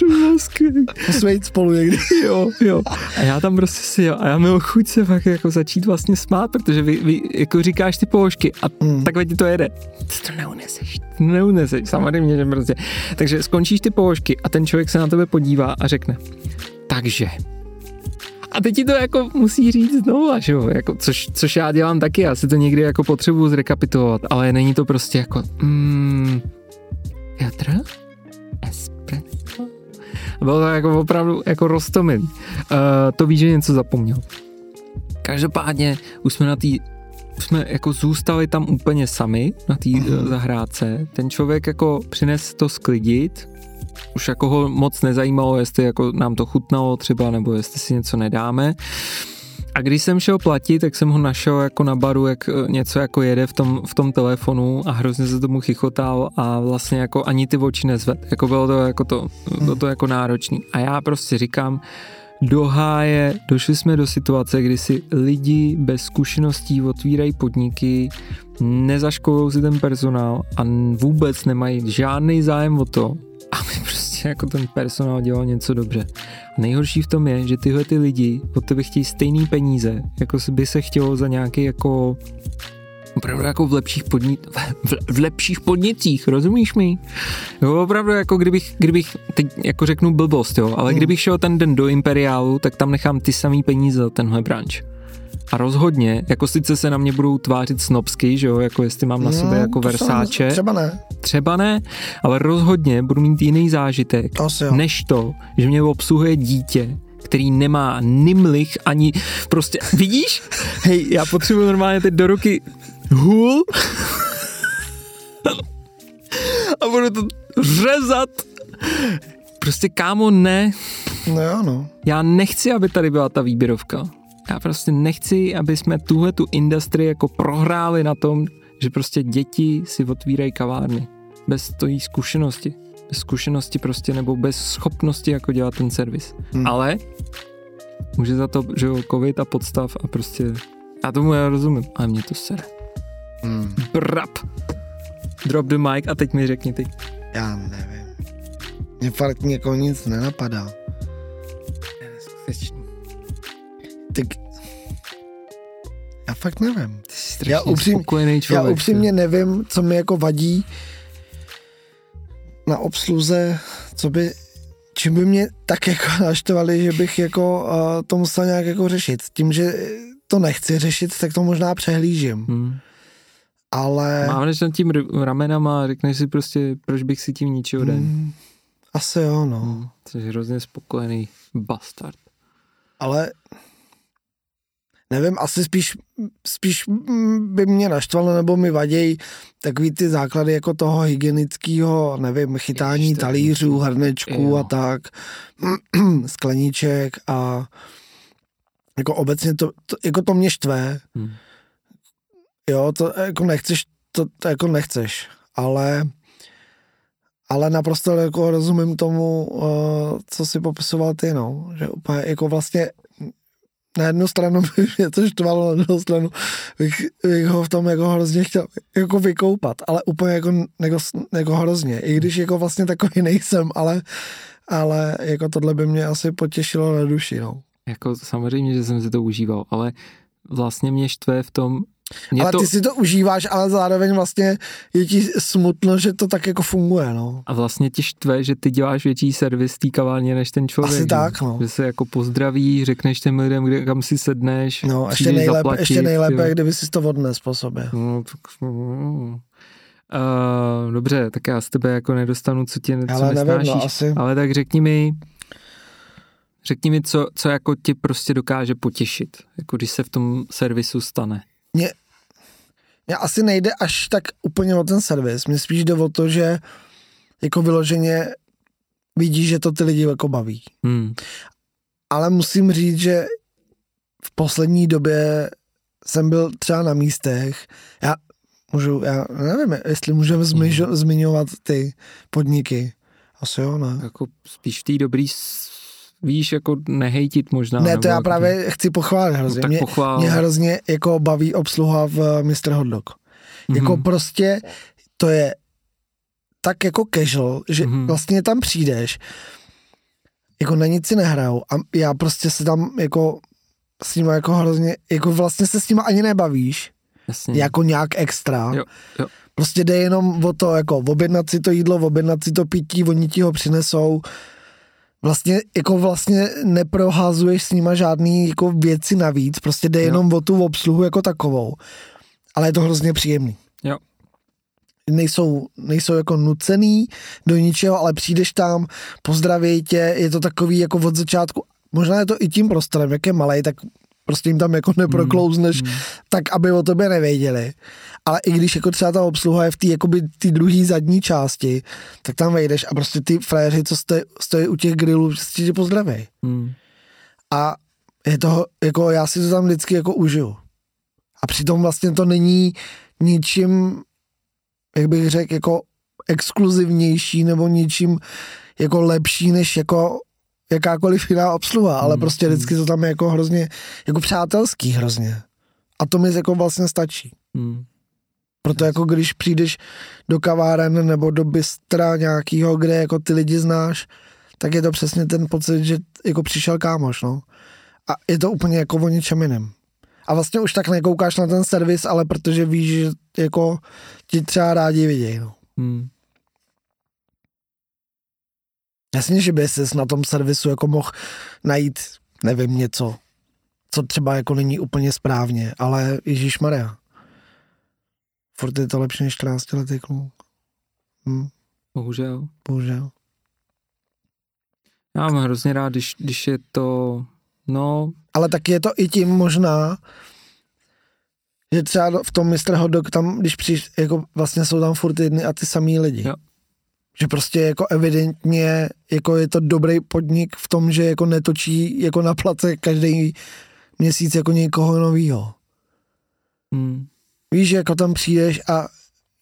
[SPEAKER 2] Musíme jít spolu někdy.
[SPEAKER 1] Jo, jo. A já tam prostě si, jo, a já měl chuť se fakt jako začít vlastně smát, protože vy, vy jako říkáš ty položky a mm. takhle ti to jede. Ty to neuneseš. Neuneseš, samozřejmě, že prostě. Takže skončíš ty položky a ten člověk se na tebe podívá a řekne, takže a teď ti to jako musí říct znovu, že jo, jako, což, což já dělám taky, já si to někdy jako potřebuju zrekapitulovat, ale není to prostě jako, mm, Piotr? Espresso? Bylo to jako opravdu jako roztomilý. Uh, to ví, že něco zapomněl. Každopádně už jsme na té jsme jako zůstali tam úplně sami na té uh-huh. zahrádce. Ten člověk jako přines to sklidit, už jako ho moc nezajímalo, jestli jako nám to chutnalo třeba, nebo jestli si něco nedáme. A když jsem šel platit, tak jsem ho našel jako na baru, jak eh, něco jako jede v tom, v tom telefonu a hrozně se tomu chichotal a vlastně jako ani ty oči nezved. Jako bylo to jako to, bylo to jako náročný. A já prostě říkám, do háje, došli jsme do situace, kdy si lidi bez zkušeností otvírají podniky, nezaškolou si ten personál a vůbec nemají žádný zájem o to, aby prostě jako ten personál dělal něco dobře. A nejhorší v tom je, že tyhle ty lidi od tebe chtějí stejný peníze, jako by se chtělo za nějaký jako opravdu jako v lepších, podni- v, v lepších podnicích, rozumíš mi? Jo, opravdu jako kdybych, kdybych, teď jako řeknu blbost, jo, ale hmm. kdybych šel ten den do Imperiálu, tak tam nechám ty samý peníze za tenhle branč. A rozhodně, jako sice se na mě budou tvářit snobsky, že jo, jako jestli mám na no, sobě jako Versáče.
[SPEAKER 2] Třeba ne.
[SPEAKER 1] Třeba ne, ale rozhodně budu mít jiný zážitek,
[SPEAKER 2] to
[SPEAKER 1] než to, že mě obsluhuje dítě, který nemá nimlich ani prostě, vidíš? Hej, já potřebuji normálně teď do ruky hůl a budu to řezat. Prostě kámo, ne.
[SPEAKER 2] No jo, no.
[SPEAKER 1] Já nechci, aby tady byla ta výběrovka. Já prostě nechci, aby jsme tuhle tu industrii jako prohráli na tom, že prostě děti si otvírají kavárny. Bez tojí zkušenosti. Bez zkušenosti prostě, nebo bez schopnosti jako dělat ten servis. Hmm. Ale může za to, že jo, covid a podstav a prostě já tomu já rozumím, ale mě to sere. Hmm. Brap. Drop the mic a teď mi řekni ty.
[SPEAKER 2] Já nevím. Mně fakt někoho nic nenapadá. Tak já fakt nevím.
[SPEAKER 1] Já, upřím, člověk,
[SPEAKER 2] já upřímně nevím, co mi jako vadí na obsluze, co by, čím by mě tak jako naštvali, že bych jako uh, to musel nějak jako řešit. Tím, že to nechci řešit, tak to možná přehlížím. Hmm. Ale...
[SPEAKER 1] Mávneš nad tím ramenama a řekneš si prostě, proč bych si tím ničil den. Hmm.
[SPEAKER 2] Asi jo, no.
[SPEAKER 1] Hmm, jsi hrozně spokojený bastard.
[SPEAKER 2] Ale nevím, asi spíš, spíš by mě naštvalo, nebo mi vadějí takový ty základy jako toho hygienického, nevím, chytání Ježiš, talířů, hrnečků a tak, skleníček a jako obecně to, to jako to mě štve. Hmm. Jo, to jako nechceš, to, to jako nechceš, ale ale naprosto jako rozumím tomu, uh, co si popisoval ty, no, že úplně jako vlastně na jednu stranu by mě to štvalo, na druhou stranu bych, bych ho v tom jako hrozně chtěl jako vykoupat, ale úplně jako, jako, jako hrozně, i když jako vlastně takový nejsem, ale, ale jako tohle by mě asi potěšilo na duši, no.
[SPEAKER 1] Jako samozřejmě, že jsem si to užíval, ale vlastně mě štve v tom, mě
[SPEAKER 2] ale
[SPEAKER 1] to...
[SPEAKER 2] ty si to užíváš, ale zároveň vlastně je ti smutno, že to tak jako funguje, no.
[SPEAKER 1] A vlastně ti štve, že ty děláš větší servis té kavárně než ten člověk.
[SPEAKER 2] Asi tak, no.
[SPEAKER 1] Že se jako pozdraví, řekneš těm lidem, kde, kam si sedneš.
[SPEAKER 2] No, ještě nejlépe, zaplatit, ještě nejlépe, kdyby si to odnes po sobě. No, tak,
[SPEAKER 1] no. Uh, dobře, tak já z tebe jako nedostanu, co tě co ale nevím, no, asi. Ale tak řekni mi, řekni mi, co, co jako tě prostě dokáže potěšit, jako když se v tom servisu stane
[SPEAKER 2] mě, mě asi nejde až tak úplně o ten servis. Mně spíš jde o to, že jako vyloženě vidí, že to ty lidi jako baví. Hmm. Ale musím říct, že v poslední době jsem byl třeba na místech, já můžu, já nevím, jestli můžeme hmm. zmiňovat ty podniky. Asi jo, ne?
[SPEAKER 1] Jako spíš v té dobrý víš, jako nehejtit možná.
[SPEAKER 2] Ne, to já právě tak... chci pochválit hrozně. No, mě, pochvál. mě hrozně jako baví obsluha v Mr. Hotdog. Mm-hmm. Jako prostě to je tak jako casual, že mm-hmm. vlastně tam přijdeš, jako na nic si nehrajou a já prostě se tam jako s nimi jako hrozně, jako vlastně se s nimi ani nebavíš, Jasně. jako nějak extra. Jo, jo. Prostě jde jenom o to, jako objednat si to jídlo, objednat si to pití, oni ti ho přinesou, vlastně, jako vlastně neprohazuješ s nima žádný jako věci navíc, prostě jde jo. jenom o tu obsluhu jako takovou. Ale je to hrozně příjemný.
[SPEAKER 1] Jo.
[SPEAKER 2] Nejsou, nejsou jako nucený do ničeho, ale přijdeš tam, pozdraví tě, je to takový jako od začátku, možná je to i tím prostorem, jak je malý, tak prostě jim tam jako neproklouzneš, mm, mm. tak aby o tobě nevěděli. Ale i když jako třeba ta obsluha je v té jakoby ty druhé zadní části, tak tam vejdeš a prostě ty fréři, co stojí, stojí u těch grillů, prostě tě pozdraví. Mm. A je to, jako já si to tam vždycky jako užiju. A přitom vlastně to není ničím, jak bych řekl, jako exkluzivnější nebo ničím jako lepší, než jako jakákoliv jiná obsluha, ale hmm. prostě hmm. vždycky to tam je jako hrozně, jako přátelský hrozně. A to mi jako vlastně stačí. Hmm. Proto jako když přijdeš do kaváren nebo do bystra nějakýho, kde jako ty lidi znáš, tak je to přesně ten pocit, že jako přišel kámoš, no. A je to úplně jako o ničem jiném. A vlastně už tak nekoukáš na ten servis, ale protože víš, že jako ti třeba rádi vidějí, no. Hmm. Jasně, že by ses na tom servisu jako mohl najít, nevím, něco, co třeba jako není úplně správně, ale Ježíš Maria. Furt je to lepší než 14 letý kluk. Hm.
[SPEAKER 1] Bohužel.
[SPEAKER 2] Bohužel.
[SPEAKER 1] Já mám hrozně rád, když, když je to, no...
[SPEAKER 2] Ale taky je to i tím možná, že třeba v tom Mr. Hotdog tam, když přijdeš, jako vlastně jsou tam furt jedny a ty samý lidi. Jo. Že prostě jako evidentně jako je to dobrý podnik v tom, že jako netočí jako na place každý měsíc jako někoho novýho. Hmm. Víš, že jako tam přijdeš a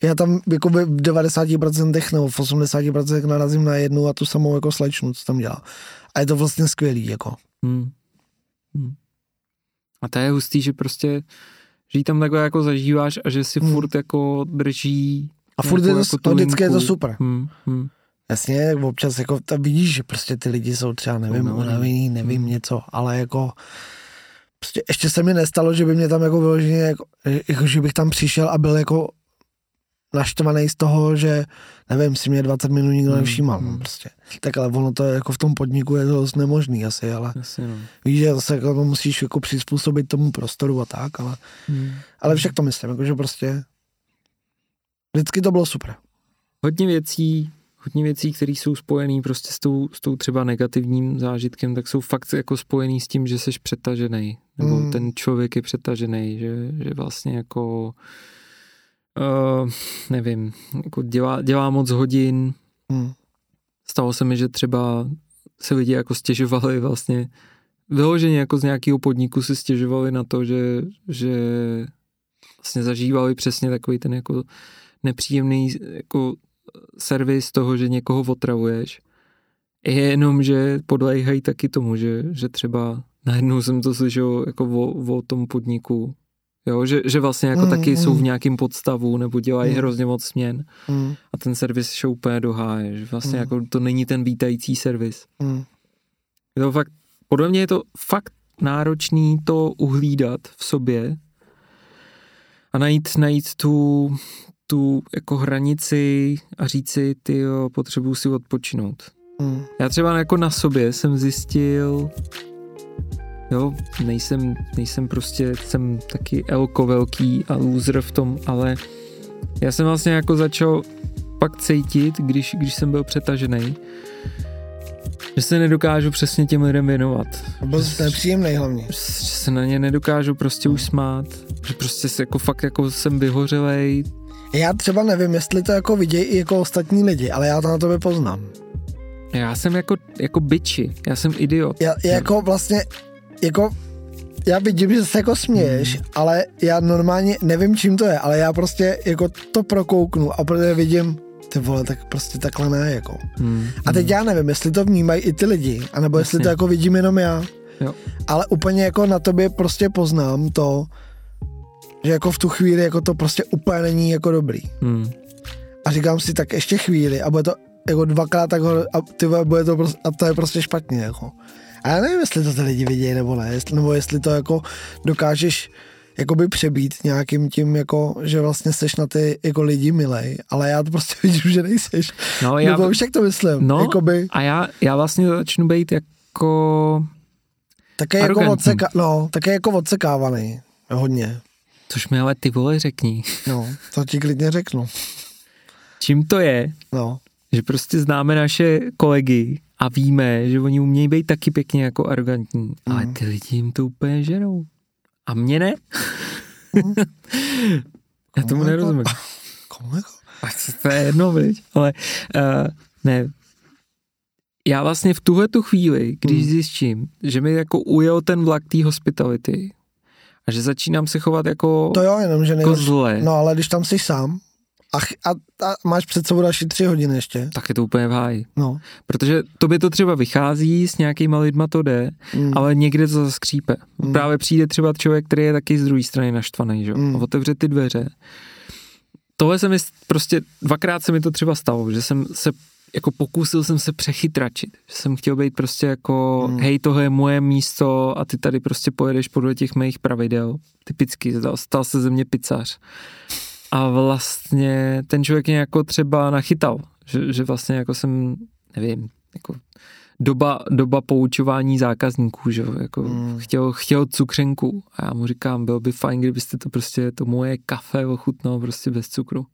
[SPEAKER 2] já tam jako v 90% nebo v 80% narazím na jednu a tu samou jako slečnu, co tam dělá. A je to vlastně skvělý, jako. Hmm.
[SPEAKER 1] Hmm. A to je hustý, že prostě, že tam takhle jako zažíváš a že si hmm. furt jako drží
[SPEAKER 2] a furt je to, jako vždycky je to super. Hmm, hmm. Jasně, občas jako tam vidíš, že prostě ty lidi jsou třeba, nevím, no, unavený, nevím hmm. něco, ale jako prostě ještě se mi nestalo, že by mě tam jako vyloženě, jako, jako, že bych tam přišel a byl jako naštvaný z toho, že nevím, si mě 20 minut nikdo hmm, nevšímal. Hmm. Prostě. Tak ale ono to jako v tom podniku je to dost nemožný asi, ale Jasně, no. víš, že zase jako to musíš jako přizpůsobit tomu prostoru a tak, ale, hmm. ale však to myslím, jako, že prostě Vždycky to bylo super.
[SPEAKER 1] Hodně věcí, hodně věcí, které jsou spojené prostě s tou, s tou třeba negativním zážitkem, tak jsou fakt jako spojený s tím, že jsi přetažený, nebo mm. ten člověk je přetažený, že, že vlastně jako uh, nevím, jako dělá, dělá moc hodin. Mm. Stalo se mi, že třeba se lidi jako stěžovali vlastně vyloženě jako z nějakého podniku si stěžovali na to, že, že vlastně zažívali přesně takový ten jako nepříjemný jako servis toho, že někoho otravuješ. Je jenom, že podléhají taky tomu, že, že třeba najednou jsem to slyšel jako o, o tom podniku, jo, že, že vlastně jako mm, taky mm. jsou v nějakém podstavu nebo dělají mm. hrozně moc směn mm. a ten servis šel úplně do háje, že vlastně mm. jako to není ten vítající servis. Mm. Je to fakt, podle mě je to fakt náročný to uhlídat v sobě a najít, najít tu, tu jako hranici a říct si, ty jo, potřebuji si odpočinout. Mm. Já třeba jako na sobě jsem zjistil, jo, nejsem, nejsem prostě, jsem taky elko velký a loser v tom, ale já jsem vlastně jako začal pak cítit, když, když jsem byl přetažený, že se nedokážu přesně těm lidem věnovat.
[SPEAKER 2] Byl to příjemný hlavně.
[SPEAKER 1] Že se na ně nedokážu prostě už smát, že prostě se jako fakt jako jsem vyhořelej,
[SPEAKER 2] já třeba nevím, jestli to jako vidějí i jako ostatní lidi, ale já to na tobě poznám.
[SPEAKER 1] Já jsem jako, jako biči, já jsem idiot.
[SPEAKER 2] Já, já jako vlastně, jako já vidím, že se jako směješ, hmm. ale já normálně nevím, čím to je, ale já prostě jako to prokouknu a protože vidím, ty vole, tak prostě takhle ne, jako. Hmm. A teď já nevím, jestli to vnímají i ty lidi, anebo Jasně. jestli to jako vidím jenom já. Jo. Ale úplně jako na tobě prostě poznám to, že jako v tu chvíli jako to prostě úplně není jako dobrý. Hmm. A říkám si, tak ještě chvíli a bude to jako dvakrát tak ho, a ty bude to prostě, a to je prostě špatně, jako. A já nevím, jestli to ty lidi vidějí nebo ne, jestli, nebo jestli to jako dokážeš jakoby přebít nějakým tím, jako, že vlastně seš na ty jako lidi milej, ale já to prostě vidím, že nejseš. No, já, nebo už jak to myslím.
[SPEAKER 1] No, jakoby, a já, já vlastně začnu být jako
[SPEAKER 2] také jako, odseka, no, také jako odsekávaný. Hodně.
[SPEAKER 1] Což mi ale ty vole řekni.
[SPEAKER 2] No, to ti klidně řeknu.
[SPEAKER 1] Čím to je? No. Že prostě známe naše kolegy a víme, že oni umějí být taky pěkně jako arrogantní, mm. ale ty lidi jim to úplně žerou. A mě ne. Mm. Já tomu nerozumím.
[SPEAKER 2] Komu jako?
[SPEAKER 1] To je jedno, viď? Ale uh, ne, já vlastně v tuhle tu chvíli, když mm. zjistím, že mi jako ujel ten vlak té hospitality, a že začínám se chovat jako
[SPEAKER 2] To jo, jenom, že
[SPEAKER 1] jako zle.
[SPEAKER 2] No ale když tam jsi sám a, a, a máš před sebou další tři hodiny ještě.
[SPEAKER 1] Tak je to úplně v háji. No. Protože to by to třeba vychází, s nějakýma lidma to jde, mm. ale někde to zaskřípe. Mm. Právě přijde třeba člověk, který je taky z druhé strany naštvaný, že? Mm. a otevře ty dveře. Tohle se mi prostě, dvakrát se mi to třeba stalo, že jsem se jako pokusil jsem se přechytračit, že jsem chtěl být prostě jako, hmm. hej, tohle je moje místo a ty tady prostě pojedeš podle těch mých pravidel. Typicky, stal se ze mě pizzař. A vlastně ten člověk mě jako třeba nachytal, že, že vlastně jako jsem, nevím, jako doba, doba poučování zákazníků, že jako hmm. chtěl, chtěl cukřenku a já mu říkám, bylo by fajn, kdybyste to prostě, to moje kafe ochutnal prostě bez cukru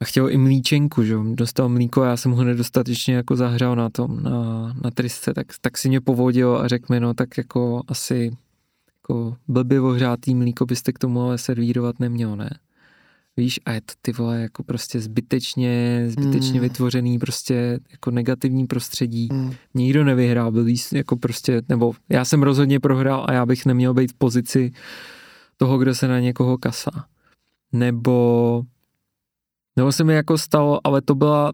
[SPEAKER 1] a chtěl i mlíčenku, že dostal mlíko a já jsem ho nedostatečně jako zahřál na tom, na, na trysce, tak, tak si mě povodil a řekl mi, no tak jako asi jako blbě ohřátý mlíko byste k tomu ale servírovat neměl, ne? Víš, a je to ty vole jako prostě zbytečně, zbytečně mm. vytvořený prostě jako negativní prostředí. Mm. Nikdo nevyhrál, byl jako prostě, nebo já jsem rozhodně prohrál a já bych neměl být v pozici toho, kdo se na někoho kasá. Nebo nebo se mi jako stalo, ale to byla,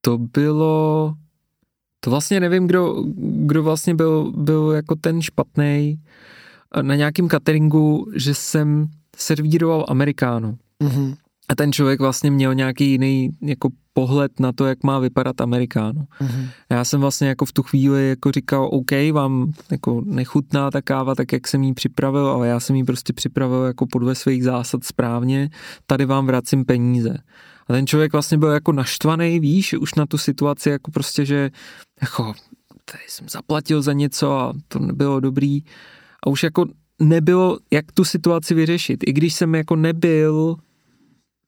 [SPEAKER 1] to bylo, to vlastně nevím, kdo, kdo vlastně byl, byl jako ten špatný na nějakém cateringu, že jsem servíroval amerikánu. Mm-hmm. A ten člověk vlastně měl nějaký jiný jako pohled na to, jak má vypadat Amerikáno. Mm-hmm. Já jsem vlastně jako v tu chvíli jako říkal, OK, vám jako nechutná ta káva tak, jak jsem jí připravil, ale já jsem jí prostě připravil jako podle svých zásad správně, tady vám vracím peníze. A ten člověk vlastně byl jako naštvaný, víš, už na tu situaci, jako prostě, že jako tady jsem zaplatil za něco a to nebylo dobrý. A už jako nebylo, jak tu situaci vyřešit. I když jsem jako nebyl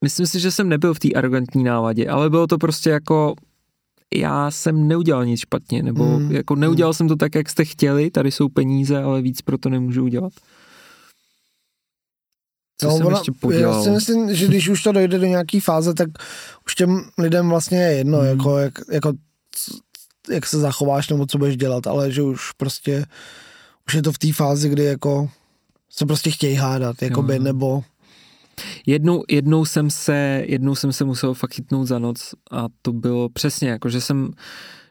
[SPEAKER 1] myslím si, že jsem nebyl v té arrogantní náladě, ale bylo to prostě jako já jsem neudělal nic špatně, nebo mm. jako neudělal mm. jsem to tak, jak jste chtěli, tady jsou peníze, ale víc pro to nemůžu udělat. Co no, jsem ona, ještě podělal?
[SPEAKER 2] Já si myslím, že když už to dojde do nějaký fáze, tak už těm lidem vlastně je jedno, mm. jako, jak, jako, jak se zachováš nebo co budeš dělat, ale že už prostě už je to v té fázi, kdy jako se prostě chtějí hádat, jakoby, jo. nebo
[SPEAKER 1] Jednou, jednou, jsem se, jednou jsem se musel fakt chytnout za noc a to bylo přesně, jako že jsem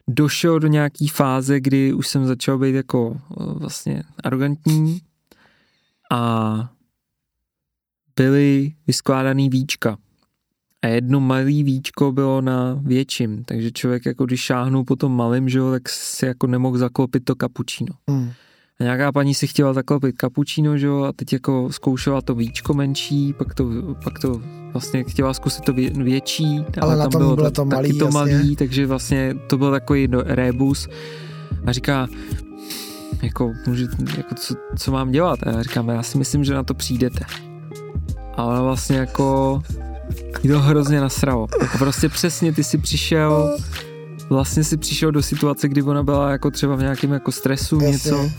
[SPEAKER 1] došel do nějaký fáze, kdy už jsem začal být jako eh, vlastně arrogantní a byly vyskládaný víčka. A jedno malý víčko bylo na větším, takže člověk jako když šáhnul po tom malém, že jo, tak si jako nemohl zaklopit to kapučíno. Mm. Nějaká paní si chtěla zaklopit kapučíno, že jo, a teď jako zkoušela to víčko menší, pak to, pak to vlastně chtěla zkusit to větší,
[SPEAKER 2] ale, ale tam, tam bylo, bylo to, malý,
[SPEAKER 1] taky to malý, takže vlastně to byl takový rebus a říká, jako, může, jako co, co mám dělat? A já říkám, já si myslím, že na to přijdete. A ona vlastně jako jí to hrozně nasralo. Jako prostě přesně ty si přišel vlastně si přišel do situace, kdy ona byla jako třeba v nějakém jako stresu, Jasně. něco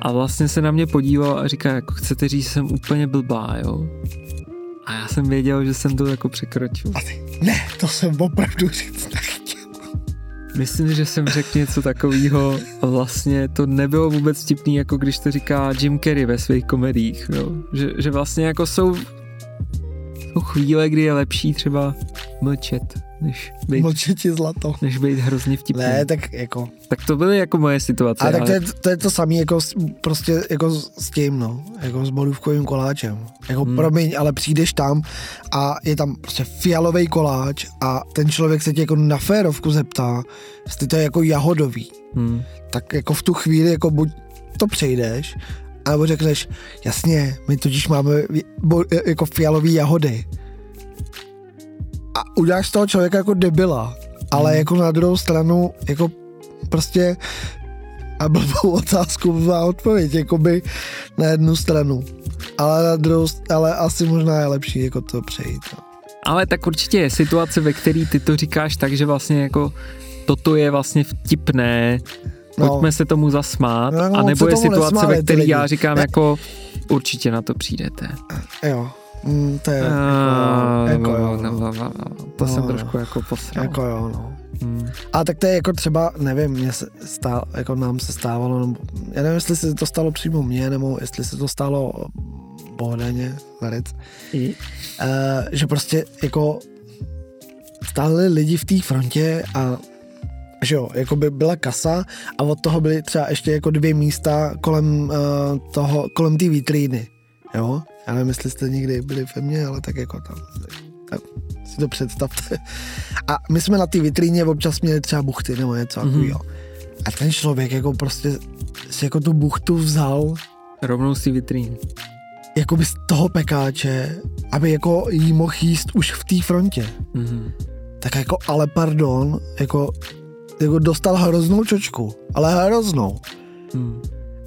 [SPEAKER 1] a vlastně se na mě podíval a říká, jako chcete říct, že jsem úplně blbá, jo? A já jsem věděl, že jsem to jako překročil. A
[SPEAKER 2] ty, ne, to jsem opravdu říct nechtěl.
[SPEAKER 1] Myslím, že jsem řekl něco takového. Vlastně to nebylo vůbec vtipný, jako když to říká Jim Carrey ve svých komediích. Jo? Že, že vlastně jako jsou, jsou chvíle, kdy je lepší třeba mlčet než být,
[SPEAKER 2] Mlčetí zlato.
[SPEAKER 1] Než být hrozně vtipný.
[SPEAKER 2] Ne, tak jako...
[SPEAKER 1] Tak to byly jako moje situace.
[SPEAKER 2] A tak to je, to je to samé jako s, prostě jako s tím, no. Jako s borůvkovým koláčem. Jako hmm. promiň, ale přijdeš tam a je tam prostě fialový koláč a ten člověk se tě jako na férovku zeptá, jestli to je jako jahodový. Hmm. Tak jako v tu chvíli jako buď to přejdeš, alebo řekneš, jasně, my totiž máme jako fialový jahody a uděláš z toho člověka jako debila, ale hmm. jako na druhou stranu, jako prostě a blbou otázku má odpověď, jako by na jednu stranu. Ale na druhou, ale asi možná je lepší jako to přejít. No.
[SPEAKER 1] Ale tak určitě je situace, ve které ty to říkáš tak, že vlastně jako toto je vlastně vtipné, no. pojďme se tomu zasmát, no, no, a nebo je situace, ve které já říkám ne. jako určitě na to přijdete.
[SPEAKER 2] Jo, Mm, to je jako,
[SPEAKER 1] uh, jako jo, no. no, no, no. To no, jsem no. trošku jako posral.
[SPEAKER 2] Jako jo, no. Hmm. A tak to je jako třeba, nevím, mě se stál, jako nám se stávalo, nebo, já nevím, jestli se to stalo přímo mně, nebo jestli se to stalo Bohdaně, Veric, uh, že prostě jako stáli lidi v té frontě a že jo, jako by byla kasa a od toho byly třeba ještě jako dvě místa kolem uh, toho, kolem té vitríny, jo, já nevím, jestli jste někdy byli ve mně, ale tak jako tam, tam si to představte. A my jsme na té vitríně občas měli třeba buchty nebo něco mm-hmm. A ten člověk jako prostě si jako tu buchtu vzal.
[SPEAKER 1] Rovnou si vitrín.
[SPEAKER 2] Jako by z toho pekáče, aby jako jí mohl jíst už v té frontě. Mm-hmm. Tak jako, ale pardon, jako, jako dostal hroznou čočku, ale hroznou. Mm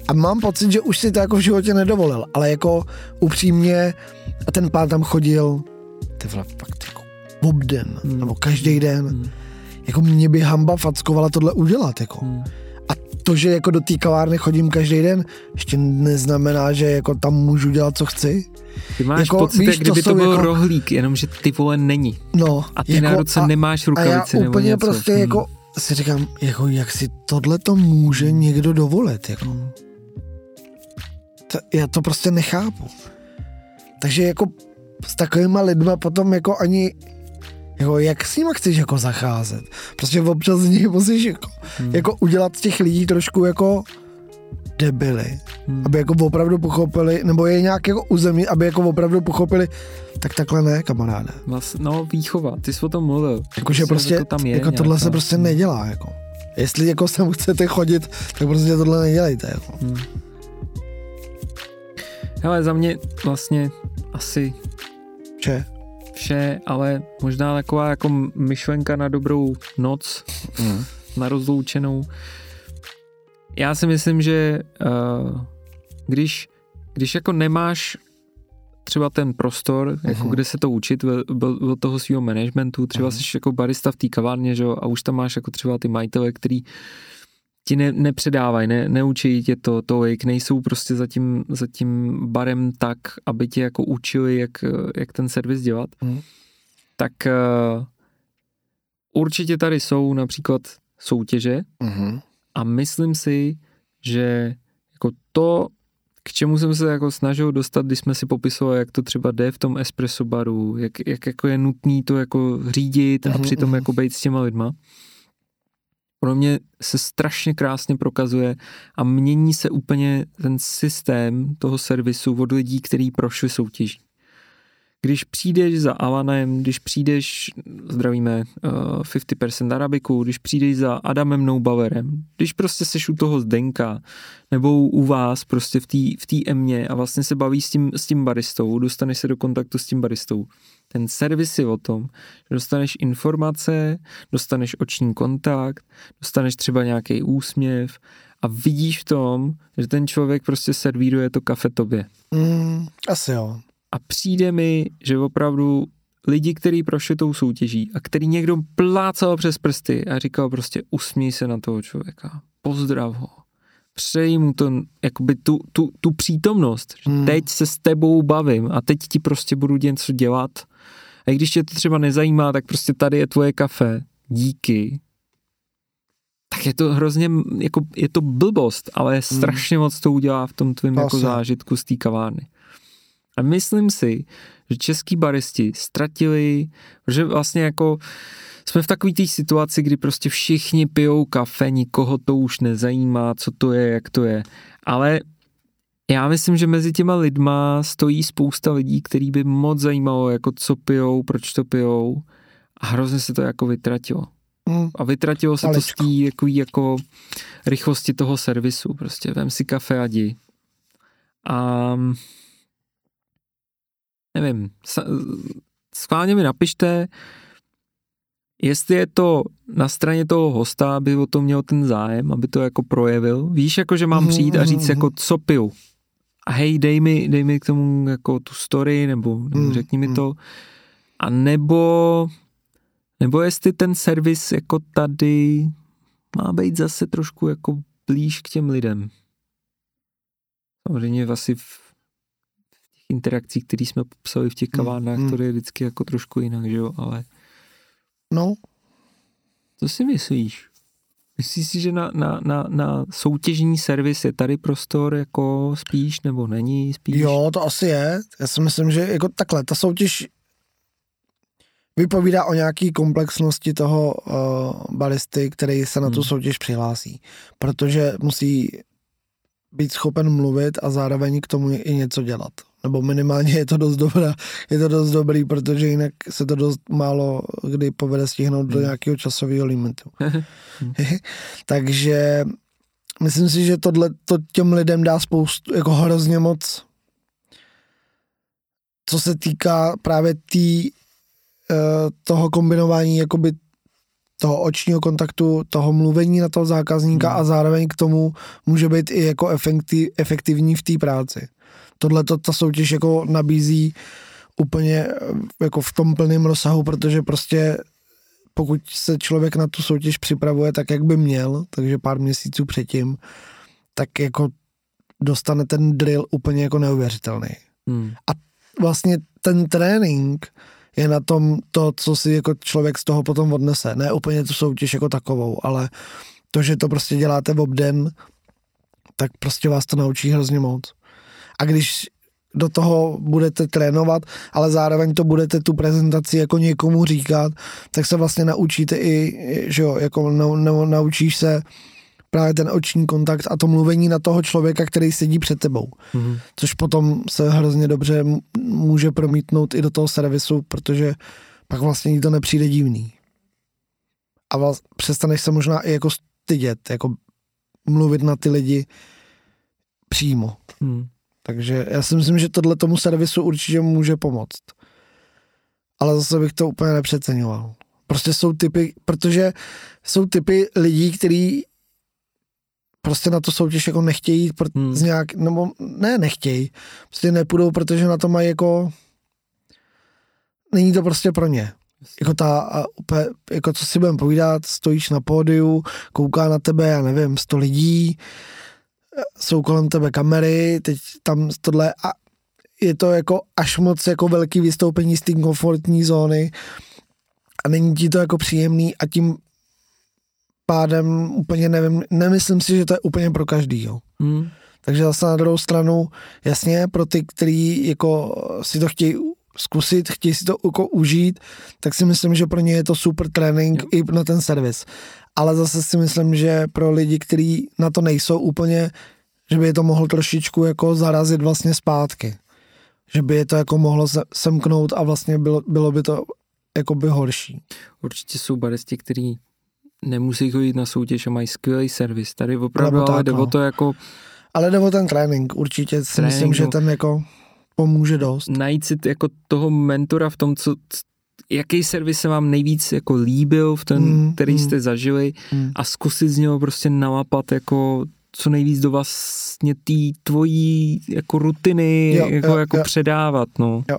[SPEAKER 2] a mám pocit, že už si to jako v životě nedovolil, ale jako upřímně a ten pán tam chodil ty vole, fakt jako obden, hmm. nebo každý den. Hmm. Jako mě by hamba fackovala tohle udělat, jako. Hmm. A to, že jako do té kavárny chodím každý den, ještě neznamená, že jako tam můžu dělat, co chci.
[SPEAKER 1] Ty máš jako, pocit, víš, kdyby to, to byl jako... rohlík, jenomže ty vole není.
[SPEAKER 2] No.
[SPEAKER 1] A ty jako, na ruce a, nemáš rukavici
[SPEAKER 2] a já úplně
[SPEAKER 1] nebo
[SPEAKER 2] něco. prostě hmm. jako si říkám, jako jak si tohle to může někdo dovolit, jako. Hmm to, já to prostě nechápu. Takže jako s takovýma lidma potom jako ani jako jak s nimi chceš jako zacházet? Prostě občas z nich musíš jako, hmm. jako udělat z těch lidí trošku jako debily, hmm. aby jako opravdu pochopili, nebo je nějak jako uzemí, aby jako opravdu pochopili, tak takhle ne, kamaráde.
[SPEAKER 1] No, výchova, ty jsi o tom mluvil.
[SPEAKER 2] Jakože prostě, to tam je jako tohle se prostě nedělá, jako. Jestli jako sem chcete chodit, tak prostě tohle nedělejte, jako. Hmm.
[SPEAKER 1] Hele, za mě vlastně asi
[SPEAKER 2] vše.
[SPEAKER 1] Vše, ale možná taková jako myšlenka na dobrou noc, mm. na rozloučenou. Já si myslím, že uh, když, když jako nemáš třeba ten prostor, uh-huh. jako mhm. kde se to učit od toho svého managementu, třeba uh-huh. jsi jako barista v té kavárně, že a už tam máš jako třeba ty majitele, který ti ne, nepředávají, ne, neučí tě to, to, jak nejsou prostě za tím, za tím barem tak, aby tě jako učili, jak, jak ten servis dělat, uh-huh. tak uh, určitě tady jsou například soutěže uh-huh. a myslím si, že jako to, k čemu jsem se jako snažil dostat, když jsme si popisovali, jak to třeba jde v tom espresso baru, jak, jak jako je nutný to jako řídit a mm-hmm. přitom mhm. jako být s těma lidma. Pro mě se strašně krásně prokazuje a mění se úplně ten systém toho servisu od lidí, kteří prošli soutěží. Když přijdeš za Alanem, když přijdeš, zdravíme uh, 50% Arabiku, když přijdeš za Adamem Noubauerem, když prostě seš u toho Zdenka, nebo u vás prostě v té v tý emě a vlastně se baví s tím, s tím baristou, dostaneš se do kontaktu s tím baristou. Ten servis je o tom, že dostaneš informace, dostaneš oční kontakt, dostaneš třeba nějaký úsměv a vidíš v tom, že ten člověk prostě servíruje to kafe tobě.
[SPEAKER 2] Mm, asi jo.
[SPEAKER 1] A přijde mi, že opravdu lidi, kteří prošli tou soutěží a který někdo plácal přes prsty a říkal prostě usmí se na toho člověka, pozdrav ho, přeji mu to, jakoby tu, tu, tu přítomnost, že hmm. teď se s tebou bavím a teď ti prostě budu něco dělat a i když tě to třeba nezajímá, tak prostě tady je tvoje kafe, díky, tak je to hrozně, jako je to blbost, ale hmm. strašně moc to udělá v tom tvém jako zážitku z té kavárny. A myslím si, že český baristi ztratili, že vlastně jako jsme v takové té situaci, kdy prostě všichni pijou kafe, nikoho to už nezajímá, co to je, jak to je. Ale já myslím, že mezi těma lidma stojí spousta lidí, který by moc zajímalo, jako co pijou, proč to pijou a hrozně se to jako vytratilo. Mm. A vytratilo se Malečko. to z té jako, jako rychlosti toho servisu, prostě vem si kafe a jdi. A nevím, schválně mi napište, jestli je to na straně toho hosta, aby o to měl ten zájem, aby to jako projevil. Víš, jako že mám přijít a říct mhm, jako co piju. A hej, dej mi, dej mi k tomu jako tu story, nebo, nebo mhm, řekni mi to. A nebo, nebo jestli ten servis jako tady má být zase trošku jako blíž k těm lidem. Samozřejmě asi v interakcí, které jsme popsali v těch hmm, kavárnách, hmm. to je vždycky jako trošku jinak, že jo, ale...
[SPEAKER 2] No.
[SPEAKER 1] Co si myslíš? Myslíš si, že na, na, na, na soutěžní servis je tady prostor jako spíš, nebo není spíš?
[SPEAKER 2] Jo, to asi je. Já si myslím, že jako takhle, ta soutěž vypovídá o nějaký komplexnosti toho uh, balisty, který se na tu hmm. soutěž přihlásí. Protože musí být schopen mluvit a zároveň k tomu i něco dělat nebo minimálně je to dost dobré, je to dost dobrý, protože jinak se to dost málo kdy povede stihnout do hmm. nějakého časového limitu. Takže myslím si, že tohle to těm lidem dá spoustu, jako hrozně moc, co se týká právě tý, uh, toho kombinování jakoby toho očního kontaktu, toho mluvení na toho zákazníka hmm. a zároveň k tomu může být i jako efektiv, efektivní v té práci tohle to ta soutěž jako nabízí úplně eh, jako v tom plném rozsahu, protože prostě pokud se člověk na tu soutěž připravuje tak, jak by měl, takže pár měsíců předtím, tak jako dostane ten drill úplně jako neuvěřitelný. Hmm. A vlastně ten trénink je na tom to, co si jako člověk z toho potom odnese. Ne úplně tu soutěž jako takovou, ale to, že to prostě děláte v obden, tak prostě vás to naučí hrozně moc a když do toho budete trénovat, ale zároveň to budete tu prezentaci jako někomu říkat, tak se vlastně naučíte i, že jo, jako na, na, naučíš se právě ten oční kontakt a to mluvení na toho člověka, který sedí před tebou. Mm-hmm. Což potom se hrozně dobře může promítnout i do toho servisu, protože pak vlastně to nepřijde divný. A vlastně přestaneš se možná i jako stydět, jako mluvit na ty lidi přímo. Mm. Takže já si myslím, že tohle tomu servisu určitě může pomoct. Ale zase bych to úplně nepřeceňoval. Prostě jsou typy, protože jsou typy lidí, kteří prostě na to soutěž jako nechtějí jít, hmm. z nějak, nebo ne nechtějí, prostě nepůjdou, protože na to mají jako, není to prostě pro ně. Jako ta, a úplně, jako co si budeme povídat, stojíš na pódiu, kouká na tebe, já nevím, sto lidí, jsou kolem tebe kamery, teď tam tohle a je to jako až moc jako velký vystoupení z té komfortní zóny a není ti to jako příjemný a tím pádem úplně nevím, nemyslím si, že to je úplně pro každýho. Hmm. Takže zase na druhou stranu, jasně, pro ty, kteří jako si to chtějí zkusit, chtějí si to jako užít, tak si myslím, že pro ně je to super trénink jo. i na ten servis. Ale zase si myslím, že pro lidi, kteří na to nejsou úplně, že by je to mohlo trošičku jako zarazit vlastně zpátky. Že by je to jako mohlo semknout a vlastně bylo, bylo by to jako by horší.
[SPEAKER 1] Určitě jsou baristi, kteří nemusí chodit na soutěž a mají skvělý servis. Tady opravdu ale, ale jde no. o to jako...
[SPEAKER 2] Ale jde o ten trénink, určitě si trénink, myslím, že ten jako pomůže dost.
[SPEAKER 1] Najít si jako toho mentora v tom, co, jaký servis se vám nejvíc jako líbil v ten, mm, který mm, jste zažili mm. a zkusit z něho prostě namapat jako co nejvíc do vlastně té tvojí jako rutiny jo, jako, jo, jako jo. předávat, no. Jo.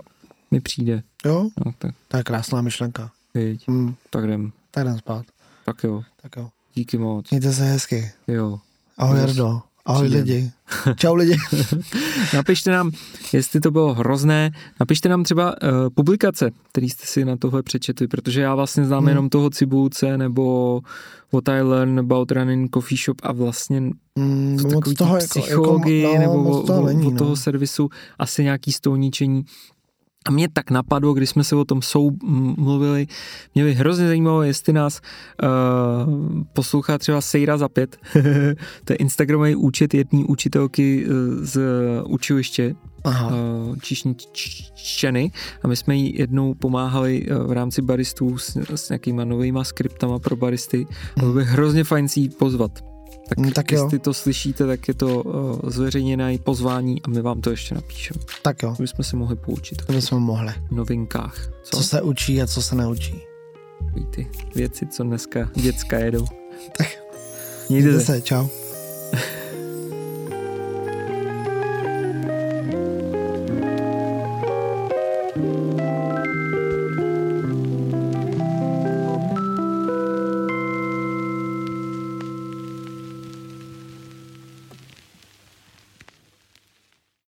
[SPEAKER 1] Mi přijde.
[SPEAKER 2] Jo? No, tak. To je krásná myšlenka.
[SPEAKER 1] Víď, mm. tak jdem.
[SPEAKER 2] Tak jdem spát.
[SPEAKER 1] Tak jo.
[SPEAKER 2] Tak jo.
[SPEAKER 1] Díky moc.
[SPEAKER 2] Mějte se hezky.
[SPEAKER 1] Jo.
[SPEAKER 2] Ahoj Jardo. Ahoj Přijde. lidi. Čau lidi.
[SPEAKER 1] napište nám, jestli to bylo hrozné, napište nám třeba uh, publikace, který jste si na tohle přečetli, protože já vlastně znám hmm. jenom toho Cibulce nebo What I Learn About Running Coffee Shop a vlastně
[SPEAKER 2] hmm, to takový toho
[SPEAKER 1] psychologii jako, jako, no, nebo o, toho, není, o, o toho no. servisu asi nějaký stolničení. A mě tak napadlo, když jsme se o tom sou mluvili, mě by hrozně zajímalo, jestli nás uh, poslouchá třeba Sejra za pět. to je Instagramový účet jedné učitelky eh, z učiliště Aha. Uh, číšničeny a my jsme jí jednou pomáhali v rámci baristů s, s nějakýma novýma skriptama pro baristy. Hmm. Bylo by hrozně fajn si jí pozvat. Tak, mm, tak jestli jo. to slyšíte, tak je to uh, zveřejněné pozvání a my vám to ještě napíšeme.
[SPEAKER 2] Tak jo.
[SPEAKER 1] My jsme se mohli poučit.
[SPEAKER 2] To bychom mohli.
[SPEAKER 1] V novinkách.
[SPEAKER 2] Co? co se učí a co se neučí.
[SPEAKER 1] Ty věci, co dneska děcka jedou.
[SPEAKER 2] Tak, mějte se. se. Čau.